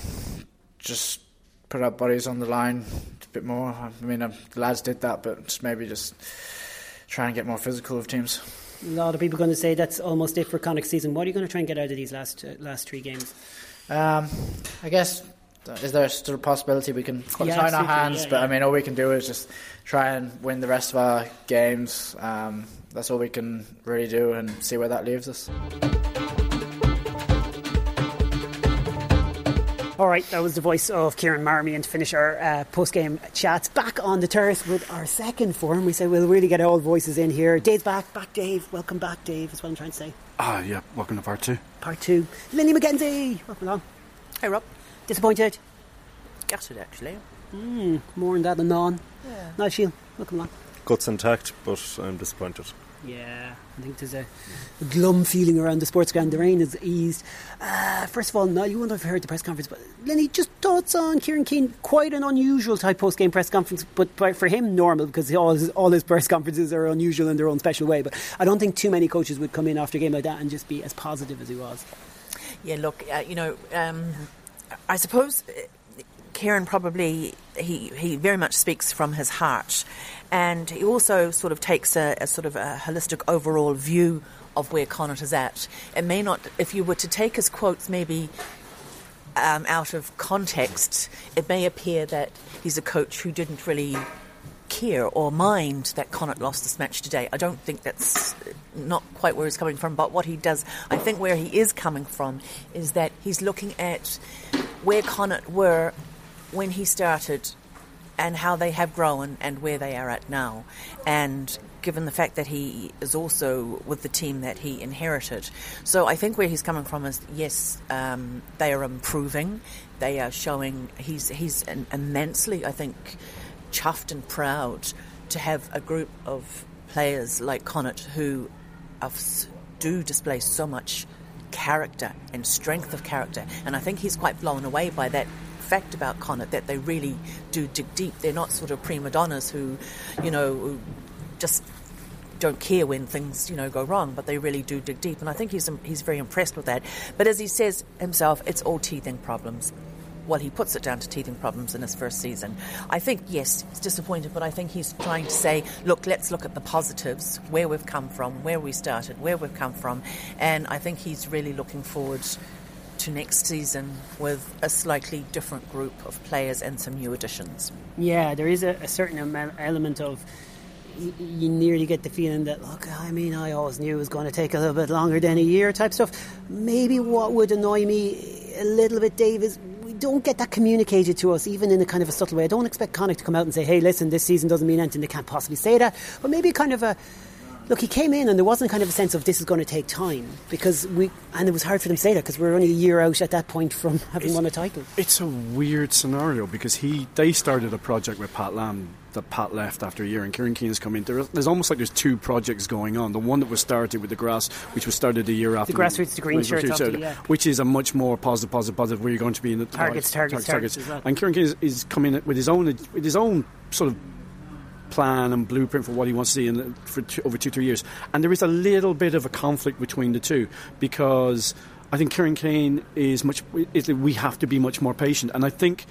Speaker 13: just put our bodies on the line a bit more. I mean, uh, the lads did that, but just maybe just try and get more physical with teams.
Speaker 1: A lot of people are going to say that's almost it for Connacht season. What are you going to try and get out of these last uh, last three games?
Speaker 13: Um, I guess is there still a possibility we can
Speaker 1: Yeah,
Speaker 13: tie in our hands?
Speaker 1: yeah,
Speaker 13: but
Speaker 1: yeah.
Speaker 13: I mean, all we can do is just try and win the rest of our games. Um, that's all we can really do, and see where that leaves us.
Speaker 1: All right, that was the voice of Kieran Marmion to finish our uh, post-game chats. Back on the terrace with our second forum. We said we'll really get all voices in here. Dave's back. Back, Dave. Welcome back, Dave, is what I'm trying to say.
Speaker 6: Ah, yeah, welcome to part two.
Speaker 1: Part two. Lindy McKenzie. Welcome along.
Speaker 14: Hey, Rob.
Speaker 1: Disappointed?
Speaker 14: Gutted, actually.
Speaker 1: Mm, more on that than none.
Speaker 14: Yeah.
Speaker 1: Nice, Shield. Welcome along.
Speaker 15: Guts intact, but I'm disappointed.
Speaker 1: Yeah, I think there's a, a glum feeling around the sports ground. The rain has eased. Uh, first of all, now you wouldn't have heard the press conference, but Lenny, just thoughts on Kieran Keane? Quite an unusual type post game press conference, but but for him, normal because all his, all his press conferences are unusual in their own special way. But I don't think too many coaches would come in after a game like that and just be as positive as he was.
Speaker 14: Yeah, look, uh, you know, um, I suppose uh, Kieran probably he he very much speaks from his heart, and he also sort of takes a, a sort of a holistic overall view of where Connacht is at. It may not, if you were to take his quotes, maybe. Um, out of context, it may appear that he's a coach who didn't really care or mind that Connacht lost this match today. I don't think that's not quite where he's coming from, but what he does, I think where he is coming from is that he's looking at where Connacht were when he started and how they have grown and where they are at now. And given the fact that he is also with the team that he inherited. So I think where he's coming from is yes, um, they are improving. They are showing he's he's immensely, I think, chuffed and proud to have a group of players like Connacht who are, do display so much character and strength of character. And I think he's quite blown away by that fact about Connacht that they really do dig deep. They're not sort of prima donnas who, you know, just don't care when things you know go wrong, but they really do dig deep. And I think he's he's very impressed with that. But as he says himself, it's all teething problems. well, he puts it down to teething problems in his first season. I think, yes, he's disappointed, but I think he's trying to say, look, let's look at the positives, where we've come from, where we started, where we've come from. And I think he's really looking forward to next season with a slightly different group of players and some new additions.
Speaker 1: Yeah, there is a, a certain element of you, you nearly get the feeling that look I mean I always knew it was going to take a little bit longer than a year type stuff. Maybe what would annoy me a little bit Dave is we don't get that communicated to us even in a kind of a subtle way. I don't expect Connacht to come out and say hey listen this season doesn't mean anything. They can't possibly say that. But maybe kind of a look, he came in and there wasn't kind of a sense of this is going to take time because we, and it was hard for them to say that because we were only a year out at that point from having
Speaker 6: it's,
Speaker 1: won a title.
Speaker 6: It's a weird scenario because he they started a project with Pat Lam that Pat left after a year and Kieran Keane has come in. There, there's almost like there's two projects going on. The one that was started with the grass, which was started a year after
Speaker 1: the grassroots, the green shirts, yeah.
Speaker 6: which is a much more positive, positive, positive. Where you're going to be in the
Speaker 1: targets, targets, targets.
Speaker 6: targets. Well. And Kieran Keane is, is coming with his own with his own sort of plan and blueprint for what he wants to see in for two, over two, three years. And there is a little bit of a conflict between the two because I think Kieran Keane is much. We have to be much more patient, and I think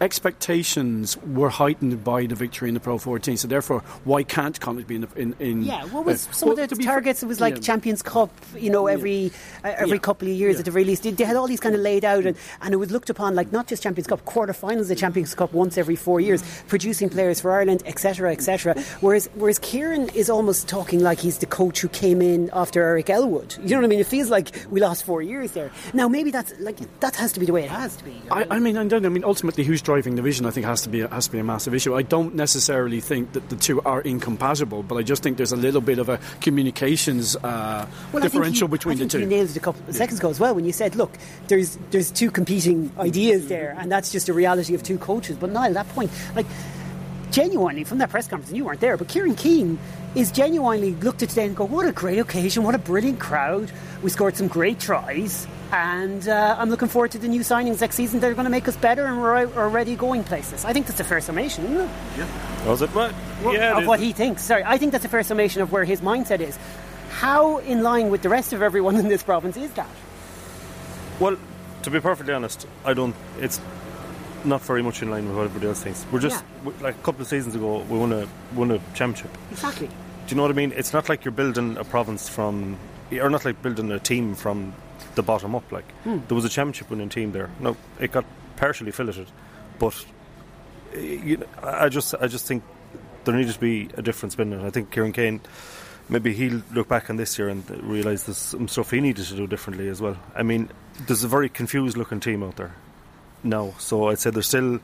Speaker 6: expectations were heightened by the victory in the Pro 14. So therefore, why can't Connacht be in? in, in
Speaker 1: yeah, what was uh, some well, of the targets? It was like yeah. Champions Cup, you know, every uh, every yeah. couple of years yeah. at the very least. They, they, had all these kind of laid out, and, and it was looked upon like not just Champions Cup, quarterfinals of Champions Cup once every four years, producing players for Ireland, etc., etc. Whereas whereas Kieran is almost talking like he's the coach who came in after Eric Elwood. You know what I mean? It feels like we lost four years there. Now maybe that's like that has to be the way it has to be.
Speaker 6: I, I mean, I don't. I mean, ultimately, who's driving the vision, I think, has to be has to be a massive issue. I don't necessarily think that the two are incompatible, but I just think there's a little bit of a communications uh, well, differential
Speaker 1: you,
Speaker 6: between
Speaker 1: the
Speaker 6: two.
Speaker 1: You nailed it a couple of seconds ago as well when you said, "Look, there's there's two competing ideas there, and that's just a reality of two coaches." But Niall, that point, like genuinely from that press conference, and you weren't there, but Kieran Keane is genuinely looked at today and go, "What a great occasion! What a brilliant crowd! We scored some great tries." And uh, I'm looking forward to the new signings next season. They're going to make us better, and we're already going places. I think that's a fair summation, isn't it?
Speaker 15: Yeah. Was it? What?
Speaker 1: yeah. Of what he thinks. Sorry, I think that's a fair summation of where his mindset is. How in line with the rest of everyone in this province is that?
Speaker 15: Well, to be perfectly honest, I don't. It's not very much in line with what everybody else thinks. We're just yeah. like a couple of seasons ago, we won a won a championship.
Speaker 1: Exactly.
Speaker 15: Do you know what I mean? It's not like you're building a province from, or not like building a team from the bottom up. Like hmm. there was a championship winning team there. No, it got partially filleted, but eh, you know, I just I just think there needed to be a difference in it. I think Kieran Keane. Maybe he'll look back on this year and realise there's some stuff he needed to do differently as well. I mean, there's a very confused looking team out there now. So I'd say there's still,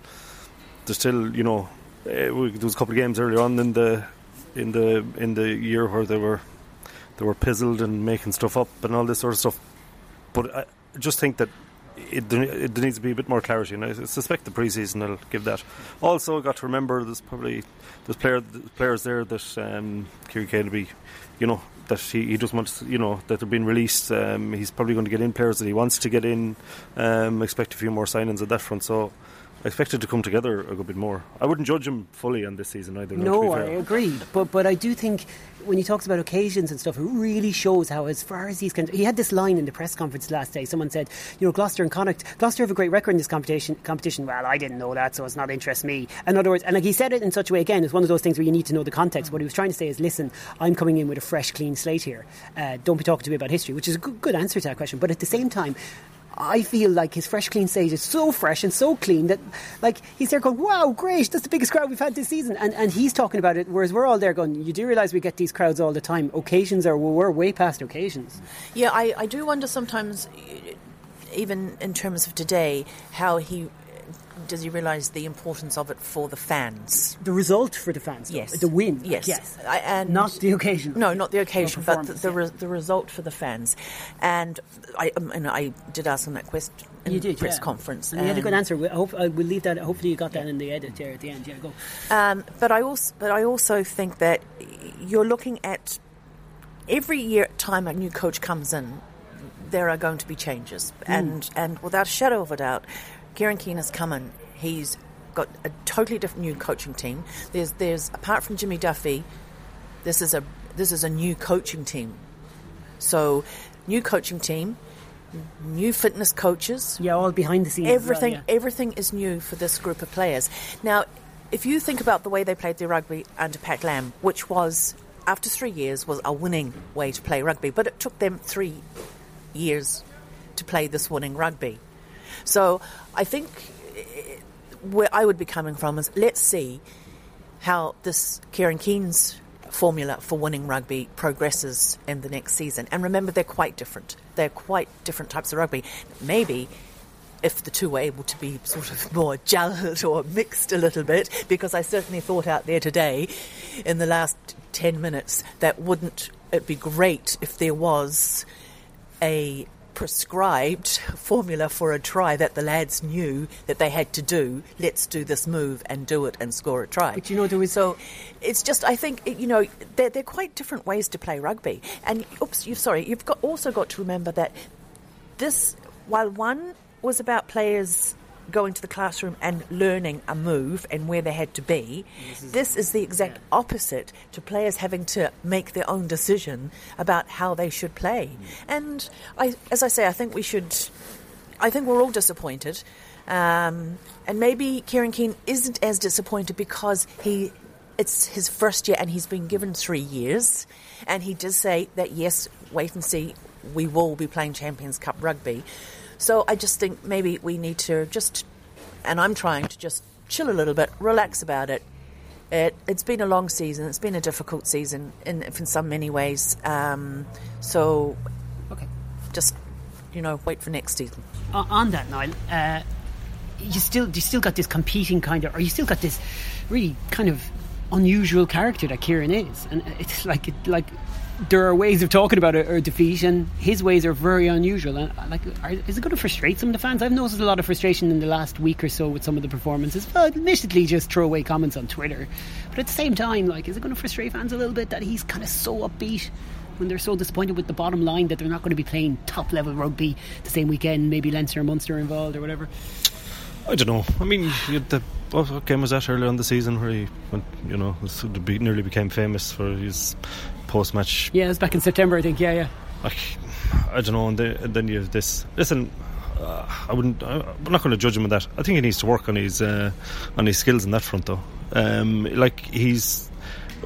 Speaker 15: there's still, you know, eh, there was a couple of games earlier on in the, in the in the year where they were, they were pizzled and making stuff up and all this sort of stuff. But I just think that it, it, needs to be a bit more clarity, and I suspect the preseason will give that. Also, I've got to remember there's probably there's player, players there that um, Kieran Keane will be, you know, that he, he doesn't want, you know, that they're being released. Um, he's probably going to get in players that he wants to get in. Um, expect a few more signings at that front. So I expected to come together a good bit more. I wouldn't judge him fully on this season either.
Speaker 1: No, I agree. But but I do think when he talks about occasions and stuff, it really shows how, as far as he's concerned, he had this line in the press conference last day. Someone said, you know, Gloucester and Connacht, Gloucester have a great record in this competition. Competition. Well, I didn't know that, so it's not interest me. In other words, and like he said it in such a way again, it's one of those things where you need to know the context. What he was trying to say is, listen, I'm coming in with a fresh, clean slate here. Uh, don't be talking to me about history, which is a good, good answer to that question. But at the same time, I feel like his fresh, clean stage is so fresh and so clean that, like, he's there going, "Wow, great! That's the biggest crowd we've had this season," and and he's talking about it, whereas we're all there going, "You do realise we get these crowds all the time. Occasions are we're way past occasions."
Speaker 14: Yeah, I, I do wonder sometimes, even in terms of today, how he does he realise the importance of it for the fans?
Speaker 1: The result for the fans,
Speaker 14: yes,
Speaker 1: the win,
Speaker 14: yes,
Speaker 1: yes,
Speaker 14: I, and
Speaker 1: not the occasion.
Speaker 14: No, not the occasion, but the the, re- the, result for the fans. And I, um, and I did ask him that question. In
Speaker 1: you did,
Speaker 14: press
Speaker 1: yeah.
Speaker 14: conference,
Speaker 1: and, and you had a good answer. I hope I will leave that. Hopefully, you got that in the edit there at the end. Yeah, go.
Speaker 14: Um, but I also, but I also think that you're looking at every year time a new coach comes in, there are going to be changes, mm. and and without a shadow of a doubt, Kieran Keane has come in. He's got a totally different new coaching team. There's there's apart from Jimmy Duffy, this is a this is a new coaching team. So, new coaching team, new fitness coaches.
Speaker 1: Yeah, all behind the scenes. as well,
Speaker 14: Everything,
Speaker 1: yeah.
Speaker 14: everything is new for this group of players. Now, if you think about the way they played their rugby under Pat Lam, which was after three years was a winning way to play rugby, but it took them three years to play this winning rugby. So I think where I would be coming from is let's see how this Kieran Keane's formula for winning rugby progresses in the next season. And remember, they're quite different. They're quite different types of rugby. Maybe if the two were able to be sort of more gelled or mixed a little bit, because I certainly thought out there today in the last 10 minutes that wouldn't it be great if there was a prescribed formula for a try that the lads knew that they had to do. Let's do this move and do it and score a try.
Speaker 1: But you know, there was
Speaker 14: so it's just I think you know they're, they're quite different ways to play rugby. And oops, you sorry, you've got also got to remember that this while one was about players going to the classroom and learning a move and where they had to be. This is, the exact opposite to players having to make their own decision about how they should play. And I, as I say, I think we should. I think we're all disappointed. Um, and maybe Kieran Keane isn't as disappointed because he it's his first year and he's been given three years. And he does say that, yes, wait and see, we will be playing Champions Cup rugby. So I just think maybe we need to just, and I'm trying to just chill a little bit, relax about it. It, it's been a long season. It's been a difficult season in, in some many ways. Um, so,
Speaker 1: okay,
Speaker 14: just you know, wait for next season.
Speaker 1: O- on that, Niall, uh, you still you still got this competing kind of, or you still got this really kind of unusual character that Kieran is, and it's like it, like there are ways of talking about a, a defeat, and his ways are very unusual. And like, are, is it going to frustrate some of the fans? I've noticed a lot of frustration in the last week or so with some of the performances. Well, admittedly, just throwaway comments on Twitter, but at the same time, like, is it going to frustrate fans a little bit that he's kind of so upbeat? When they're so disappointed with the bottom line that they're not going to be playing top level rugby the same weekend, maybe Leinster or Munster involved or whatever.
Speaker 15: I don't know. I mean, the what game was that earlier in the season where he went, you know, nearly became famous for his post-match.
Speaker 1: Yeah, it was back in September, I think. Yeah, yeah.
Speaker 15: Like, I don't know. And, then- and then you have this. Listen, uh, I wouldn't. I, I'm not going to judge him on that. I think he needs to work on his uh, on his skills in that front, though. Um, like he's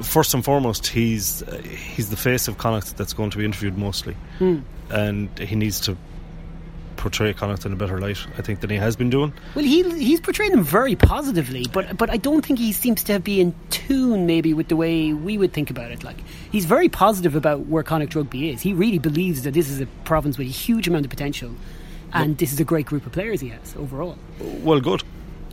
Speaker 15: first and foremost, he's uh, he's the face of Connacht that's going to be interviewed mostly,
Speaker 1: Hmm.
Speaker 15: and he needs to portray Connacht in a better light. I think than he has been doing.
Speaker 1: Well, he he's portrayed them very positively, but but I don't think he seems to be in tune maybe with the way we would think about it. Like he's very positive about where Connacht Rugby is. He really believes that this is a province with a huge amount of potential, and this is a great group of players he has overall.
Speaker 15: Well, good.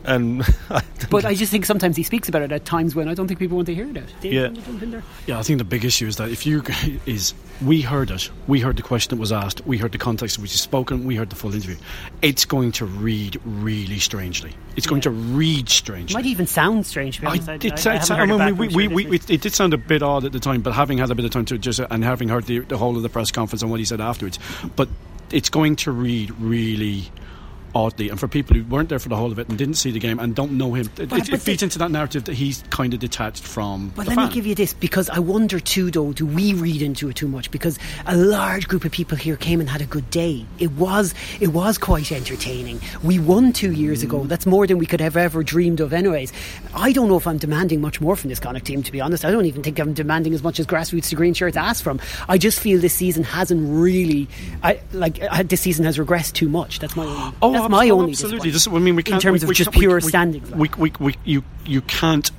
Speaker 15: And
Speaker 1: But I just think sometimes he speaks about it at times when I don't think people want to hear that. Dave,
Speaker 6: Yeah.
Speaker 1: you wanna jump in there?
Speaker 6: Yeah, I think the big issue is that if you is we heard it, we heard the question that was asked, we heard the context in which it's spoken, we heard the full interview. It's going to read really strangely. It's going to read strangely.
Speaker 1: It Might even sound strange. To be
Speaker 6: I did
Speaker 1: I,
Speaker 6: sound, I mean,
Speaker 1: back
Speaker 6: we,
Speaker 1: from
Speaker 6: we, we, it, it did sound a bit odd at the time, but having had a bit of time to just and having heard the, the whole of the press conference and what he said afterwards, but it's going to read really oddly. And for people who weren't there for the whole of it and didn't see the game and don't know him, it,
Speaker 1: But-
Speaker 6: it,
Speaker 1: but
Speaker 6: it feeds into that narrative that he's kind of detached from
Speaker 1: But
Speaker 6: the
Speaker 1: let
Speaker 6: fan.
Speaker 1: me give you this because I wonder too, though, do we read into it too much? Because a large group of people here came and had a good day. It was it was quite entertaining. We won two years
Speaker 6: Mm.
Speaker 1: ago. That's more than we could have ever dreamed of, anyways. I don't know if I'm demanding much more from this Connacht team. To be honest, I don't even think I'm demanding as much as grassroots to green shirts asked from. I just feel this season hasn't really, I like I, this season has regressed too much. That's my only,
Speaker 6: Oh,
Speaker 1: that's my
Speaker 6: oh,
Speaker 1: only
Speaker 6: absolutely. I mean, we can't,
Speaker 1: in terms
Speaker 6: we,
Speaker 1: of
Speaker 6: we
Speaker 1: just pure
Speaker 6: we,
Speaker 1: standings.
Speaker 6: We, we, we, you, you can't.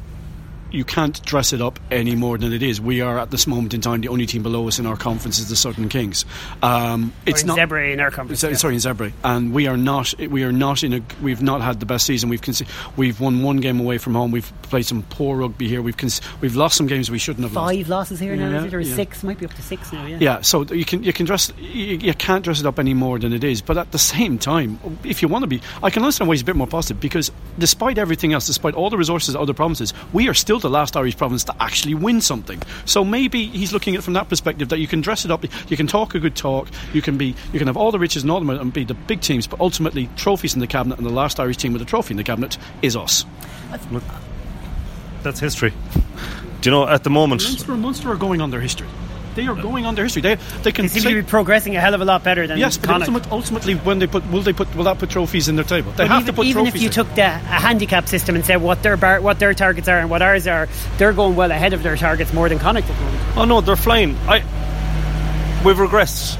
Speaker 6: You can't dress it up any more than it is. We are at this moment in time the only team below us in our conference is the Southern Kings. Um, it's
Speaker 1: in
Speaker 6: not
Speaker 1: Zebre in our conference,
Speaker 6: Sorry,
Speaker 1: yeah.
Speaker 6: sorry, in Zebre, and we are not. We are not in a. We've not had the best season. We've conce- we've won one game away from home. We've played some poor rugby here. We've conce- we've lost some games we shouldn't have. lost.
Speaker 1: Five losses here now,
Speaker 6: Yeah,
Speaker 1: is it? Or
Speaker 6: yeah.
Speaker 1: six? Might be up to six now, yeah.
Speaker 6: Yeah, so you can you can dress you, you can't dress it up any more than it is. But at the same time, if you want to be, I can understand why he's a bit more positive because despite everything else, despite all the resources other provinces, we are still the last Irish province to actually win something. So maybe he's looking at it from that perspective that you can dress it up, you can talk a good talk, you can be you can have all the riches and all and be the big teams, but ultimately trophies in the cabinet and the last Irish team with a trophy in the cabinet is us.
Speaker 15: That's history. Do you know at the moment?
Speaker 6: Munster and Munster are going on their history. They are going on their history. They they can
Speaker 1: They seem to be progressing a hell of a lot better than
Speaker 6: Yes, but
Speaker 1: Connacht.
Speaker 6: ultimate, ultimately, when they put will they put will that put trophies in their table? They
Speaker 1: But
Speaker 6: have
Speaker 1: even,
Speaker 6: to put
Speaker 1: even
Speaker 6: trophies.
Speaker 1: if you
Speaker 6: in.
Speaker 1: took the, a handicap system and said what their bar, what their targets are and what ours are, they're going well ahead of their targets more than Connacht at the moment.
Speaker 15: Oh no, they're flying. I we've regressed.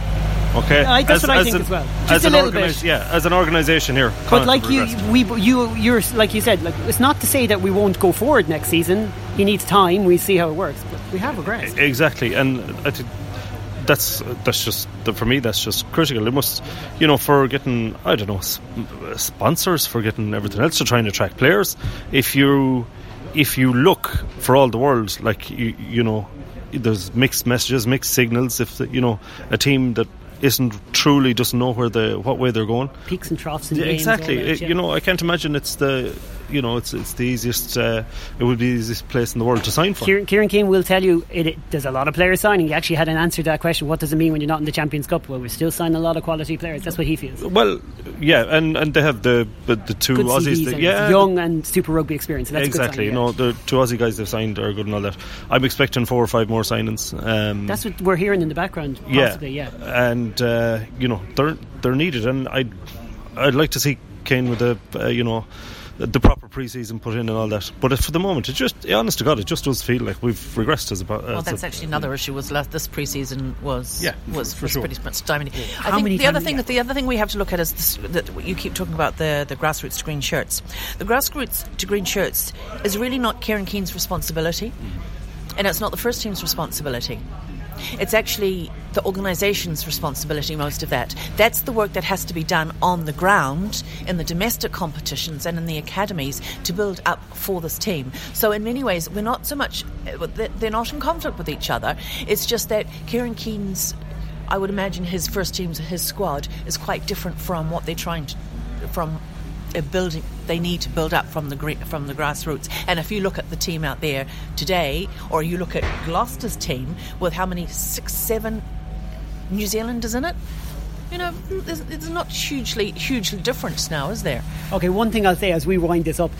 Speaker 15: Okay,
Speaker 1: I- that's what I think
Speaker 15: an-
Speaker 1: as well. Just
Speaker 15: as
Speaker 1: a
Speaker 15: an
Speaker 1: little
Speaker 15: organis-
Speaker 1: bit.
Speaker 15: Yeah, as an organisation here.
Speaker 1: But like you, we, you, you're like you said, like it's not to say that we won't go forward next season. He needs time. We see how it works, but we have regressed.
Speaker 15: Exactly, and I think that's that's just for me. That's just critical. It must, you know, for getting I don't know sponsors, for getting everything else to try and attract players. If you if you look for all the world, like you you know, there's mixed messages, mixed signals. If the, you know a team that isn't truly doesn't know where the what way they're going.
Speaker 1: Peaks and troughs and
Speaker 15: Yeah, exactly.
Speaker 1: that, yeah.
Speaker 15: You know, I can't imagine it's the you know it's it's the easiest. Uh, it would be the easiest place in the world to sign for.
Speaker 1: Kieran, Kieran Keane will tell you it, it, there's a lot of players signing. He actually had an answer to that question. What does it mean when you're not in the Champions Cup? Well, we're still signing a lot of quality players. That's what he feels.
Speaker 15: Well, yeah, and, and they have the the, the two
Speaker 1: Good
Speaker 15: Aussies. That- yeah,
Speaker 1: young and Super Rugby experience. So that's
Speaker 15: exactly.
Speaker 1: A
Speaker 15: You
Speaker 1: good sign,
Speaker 15: know, the two Aussie guys they've signed are good and all that. I'm expecting four or five more signings. Um.
Speaker 1: That's what we're hearing in the background.
Speaker 15: yeah,
Speaker 1: Possibly, yeah.
Speaker 15: and uh, you know they're they're needed, and I would I'd like to see Keane with the uh, you know. The proper pre-season put in and all that, but for the moment, it just, honest to God, it just does feel like we've regressed as a.
Speaker 14: Well, that's
Speaker 15: a,
Speaker 14: actually another issue. Was last, this preseason was
Speaker 15: Yeah,
Speaker 14: was,
Speaker 15: for
Speaker 14: was
Speaker 15: sure.
Speaker 14: pretty much stymied. I
Speaker 1: How
Speaker 14: think
Speaker 1: many
Speaker 14: the other thing that the other thing we have to look at is this, that you keep talking about the the grassroots to green shirts. The grassroots to green shirts is really not Kieran Keane's responsibility, mm. and it's not the first team's responsibility. It's actually the organisation's responsibility, most of that. That's the work that has to be done on the ground in the domestic competitions and in the academies to build up for this team. So, in many ways, we're not so much, uh, they're not in conflict with each other. It's just that Kieran Keane's, I would imagine his first teams, his squad, is quite different from what they're trying to, from building they need to build up from the from the grassroots. And if you look at the team out there today, or you look at Gloucester's team with how many six, seven New Zealanders in it, you know, there's, it's not hugely hugely different now, is there?
Speaker 1: Okay, one thing I'll say as we wind this up,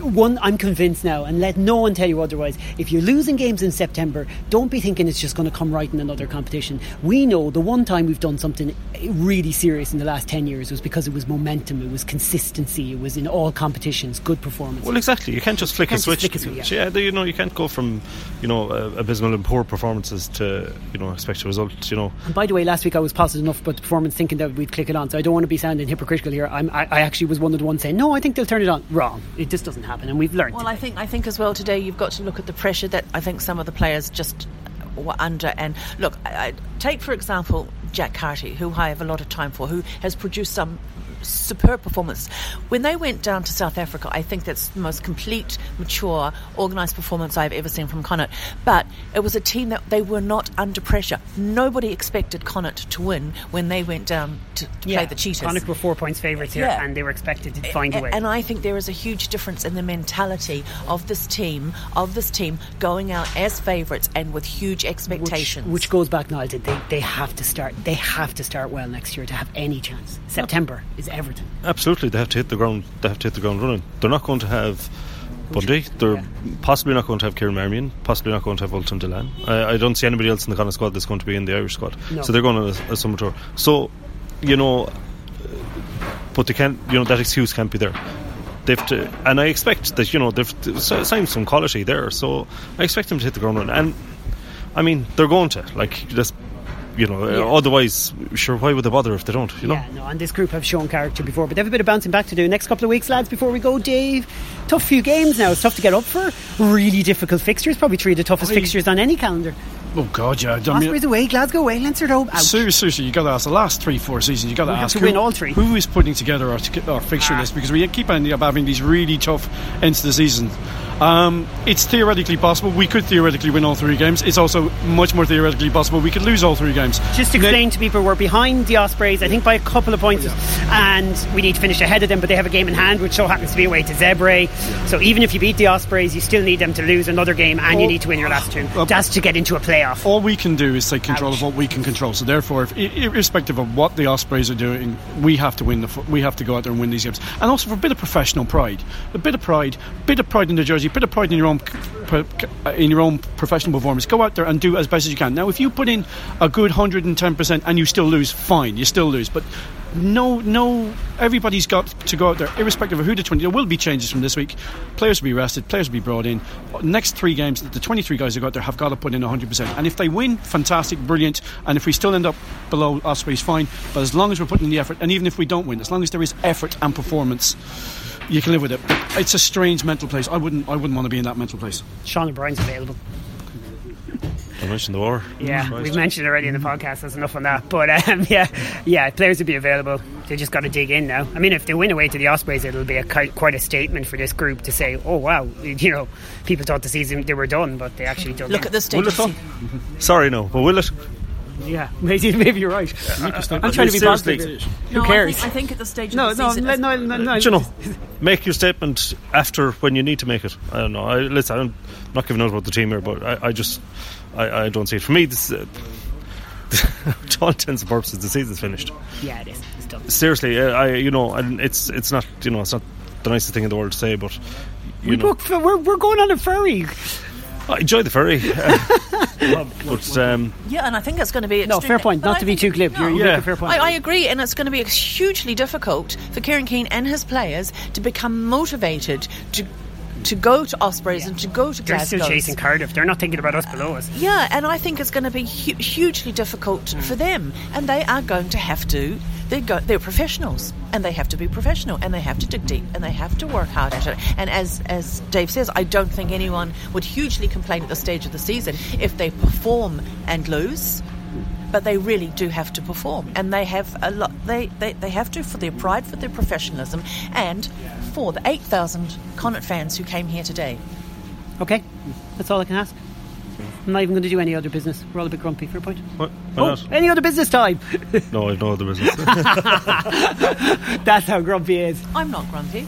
Speaker 1: one, I'm convinced now, and let no one tell you otherwise. If you're losing games in September, don't be thinking it's just going to come right in another competition. We know the one time we've done something really serious in the last 10 years was because it was momentum, it was consistency, it was in all competitions, good performance.
Speaker 15: Well, exactly. You can't just flick
Speaker 1: Can't
Speaker 15: a
Speaker 1: just
Speaker 15: switch.
Speaker 1: flick a switch,
Speaker 15: yeah, the- you know, you can't go from, you know, uh, abysmal and poor performances to, you know, expect a result. You know,
Speaker 1: And by the way, last week I was positive enough about the performance, thinking that we'd click it on. So I don't want to be sounding hypocritical here. I'm, I, I actually was one of the ones saying, "No, I think they'll turn it on." Wrong. It just doesn't happen, and we've learned.
Speaker 14: Well, I think I think as well today you've got to look at the pressure that I think some of the players just were under. And look, I, I, take for example Jack Carty, who I have a lot of time for, who has produced some superb performance. When they went down to South Africa, I think that's the most complete, mature, organised performance I've ever seen from Connacht. But it was a team that they were not under pressure. Nobody expected Connacht to win when they went down to, to
Speaker 1: yeah,
Speaker 14: play the Cheetahs.
Speaker 1: Connacht were four points favourites here,
Speaker 14: Yeah.
Speaker 1: and they were expected to find a way.
Speaker 14: And I think there is a huge difference in the mentality of this team, of this team going out as favourites and with huge expectations.
Speaker 1: Which, which goes back, Niall, to they, they have to start. They have to start well next year to have any chance. September is everything.
Speaker 15: absolutely, they have to hit the ground. They have to hit the ground running. They're not going to have. Bundee, they're possibly not going to have Kieran Marmion, possibly not going to have Ultan Dillane. I, I don't see anybody else in the Connacht squad that's going to be in the Irish squad.
Speaker 1: No.
Speaker 15: So they're going on a, a summer tour. So, you know, but they can't, you know, that excuse can't be there. They've to, and I expect that, you know, they've signed some quality there. So I expect them to hit the ground running. And, I mean, they're going to. Like, just, you know,
Speaker 1: Yeah.
Speaker 15: uh, otherwise, sure, why would they bother if they don't, you know?
Speaker 1: Yeah, no, and this group have shown character before, but they have a bit of bouncing back to do. Next couple of weeks, lads, before we go, Dave. Tough few games now. It's tough to get up for. Really difficult fixtures. Probably three of the toughest
Speaker 6: I-
Speaker 1: fixtures on any calendar.
Speaker 6: Oh God, yeah. I mean,
Speaker 1: Ospreys away, Glasgow away, Leinster home. Out.
Speaker 6: Seriously, seriously, you got to ask the last three, four seasons. You got to
Speaker 1: We have
Speaker 6: ask
Speaker 1: to
Speaker 6: who,
Speaker 1: win all three.
Speaker 6: Who is putting together our, our fixture list because we keep ending up having these really tough ends to the season. Um, it's theoretically possible we could theoretically win all three games. It's also much more theoretically possible we could lose all three games.
Speaker 1: Just to explain to people, we're behind the Ospreys, I think by a couple of points, and we need to finish ahead of them. But they have a game in hand, which so happens to be away to Zebre. So even if you beat the Ospreys, you still need them to lose another game, and you
Speaker 6: Oh.
Speaker 1: need to win your last two. That's to get into a playoff.
Speaker 6: All we can do is take control of what we can control. So therefore, if, irrespective of what the Ospreys are doing, we have to win. The, we have to go out there and win these games, and also for a bit of professional pride, a bit of pride, bit of pride in the jersey, a bit of pride in your own in your own professional performance. Go out there and do as best as you can. Now, if you put in a good 110% and you still lose, fine, you still lose. But no, no, everybody's got to go out there, irrespective of who the 20. There will be changes from this week. Players will be rested, players will be brought in. Next three games, the 23 guys who got there have got to put in 100%. And if they win, fantastic, brilliant. And if we still end up below Ospreys, fine. But as long as we're putting in the effort, and even if we don't win, as long as there is effort and performance, you can live with it. It's a strange mental place. I wouldn't, I wouldn't want to be in that mental place.
Speaker 1: Sean O'Brien's available.
Speaker 15: I mentioned the war.
Speaker 1: Yeah, Christ. we've mentioned it already in the podcast. There's enough on that. But um, yeah, yeah, players will be available. They just got to dig in now. I mean, if they win away to the Ospreys, it'll be a quite a statement for this group to say, "Oh wow, you know, people thought the season they were done, but they actually done."
Speaker 14: Look at the stage.
Speaker 15: Sorry, no, but will it?
Speaker 1: Yeah, maybe, maybe you're right. I'm trying to be positive. Who cares?
Speaker 14: I think, I think, at the stage
Speaker 1: no,
Speaker 14: of the
Speaker 1: no,
Speaker 14: season,
Speaker 1: no, no, no, no.
Speaker 15: You know, make your statement after when you need to make it. I don't know. I, listen, I'm not giving out about the team here, but I, I just I, I, don't see it. For me, this. Uh, to all intents and purposes, the season's finished.
Speaker 1: Yeah, it is. It's done.
Speaker 15: Seriously, uh, I you know, and it's it's not you know it's not the nicest thing in the world to say, but
Speaker 1: we
Speaker 15: know,
Speaker 1: booked, we're we're going on a ferry.
Speaker 15: I enjoy the ferry. Uh, but, um,
Speaker 14: yeah, and I think it's going to be
Speaker 1: no fair point. Not I to be too glib. No, you yeah. fair point.
Speaker 14: I, I, agree, and it's going to be hugely difficult for Kieran Keane and his players to become motivated to to go to Ospreys yeah. and to go to
Speaker 1: They're
Speaker 14: Glasgow.
Speaker 1: still chasing Cardiff. They're not thinking about us below us.
Speaker 14: Yeah, and I think it's going to be hu- hugely difficult mm. for them, and they are going to have to. They're, go- they're professionals, and they have to be professional, and they have to dig deep, and they have to work hard at it. And as as Dave says, I don't think anyone would hugely complain at the stage of the season if they perform and lose but they really do have to perform and they have a lot they, they, they have to for their pride for their professionalism and for the 8,000 Connacht fans who came here today.
Speaker 1: Okay, that's all I can ask. I'm not even going to do any other business. We're all a bit grumpy for a point.
Speaker 15: What? Why
Speaker 1: oh,
Speaker 15: not?
Speaker 1: Any other business time?
Speaker 15: no, I've no other business.
Speaker 1: That's how grumpy is.
Speaker 14: I'm not grumpy.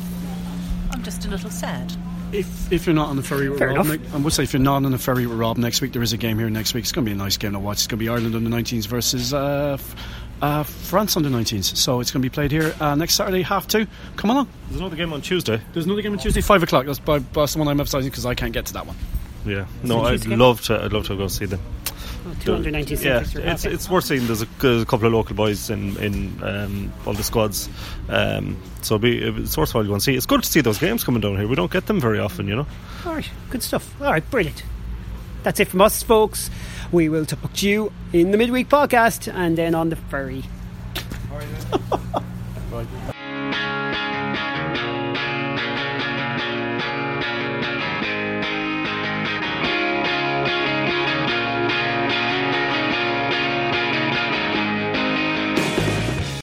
Speaker 14: I'm just a little sad.
Speaker 6: If, if you're not on the ferry with
Speaker 1: Fair
Speaker 6: Rob, ne- I would say if you're not on the ferry with Rob next week, there is a game here next week. It's going to be a nice game to watch. It's going to be Ireland under 19s versus uh, uh, France under 19s. So it's going to be played here uh, next Saturday, half two. Come along.
Speaker 15: There's another game on Tuesday.
Speaker 6: There's another game on Tuesday, five o'clock. That's, by, that's the one I'm emphasising because I can't get to that one.
Speaker 15: Yeah, no, I'd love to. I'd love to go see them.
Speaker 1: Oh, 296.
Speaker 15: Yeah, it's it's worth seeing. There's a, there's a couple of local boys in in um, all the squads, um, so be, it's worthwhile going to see. It's good to see those games coming down here. We don't get them very often, you know.
Speaker 1: All right, good stuff. All right, brilliant. That's it from us, folks. We will talk to you in the midweek podcast and then on the ferry.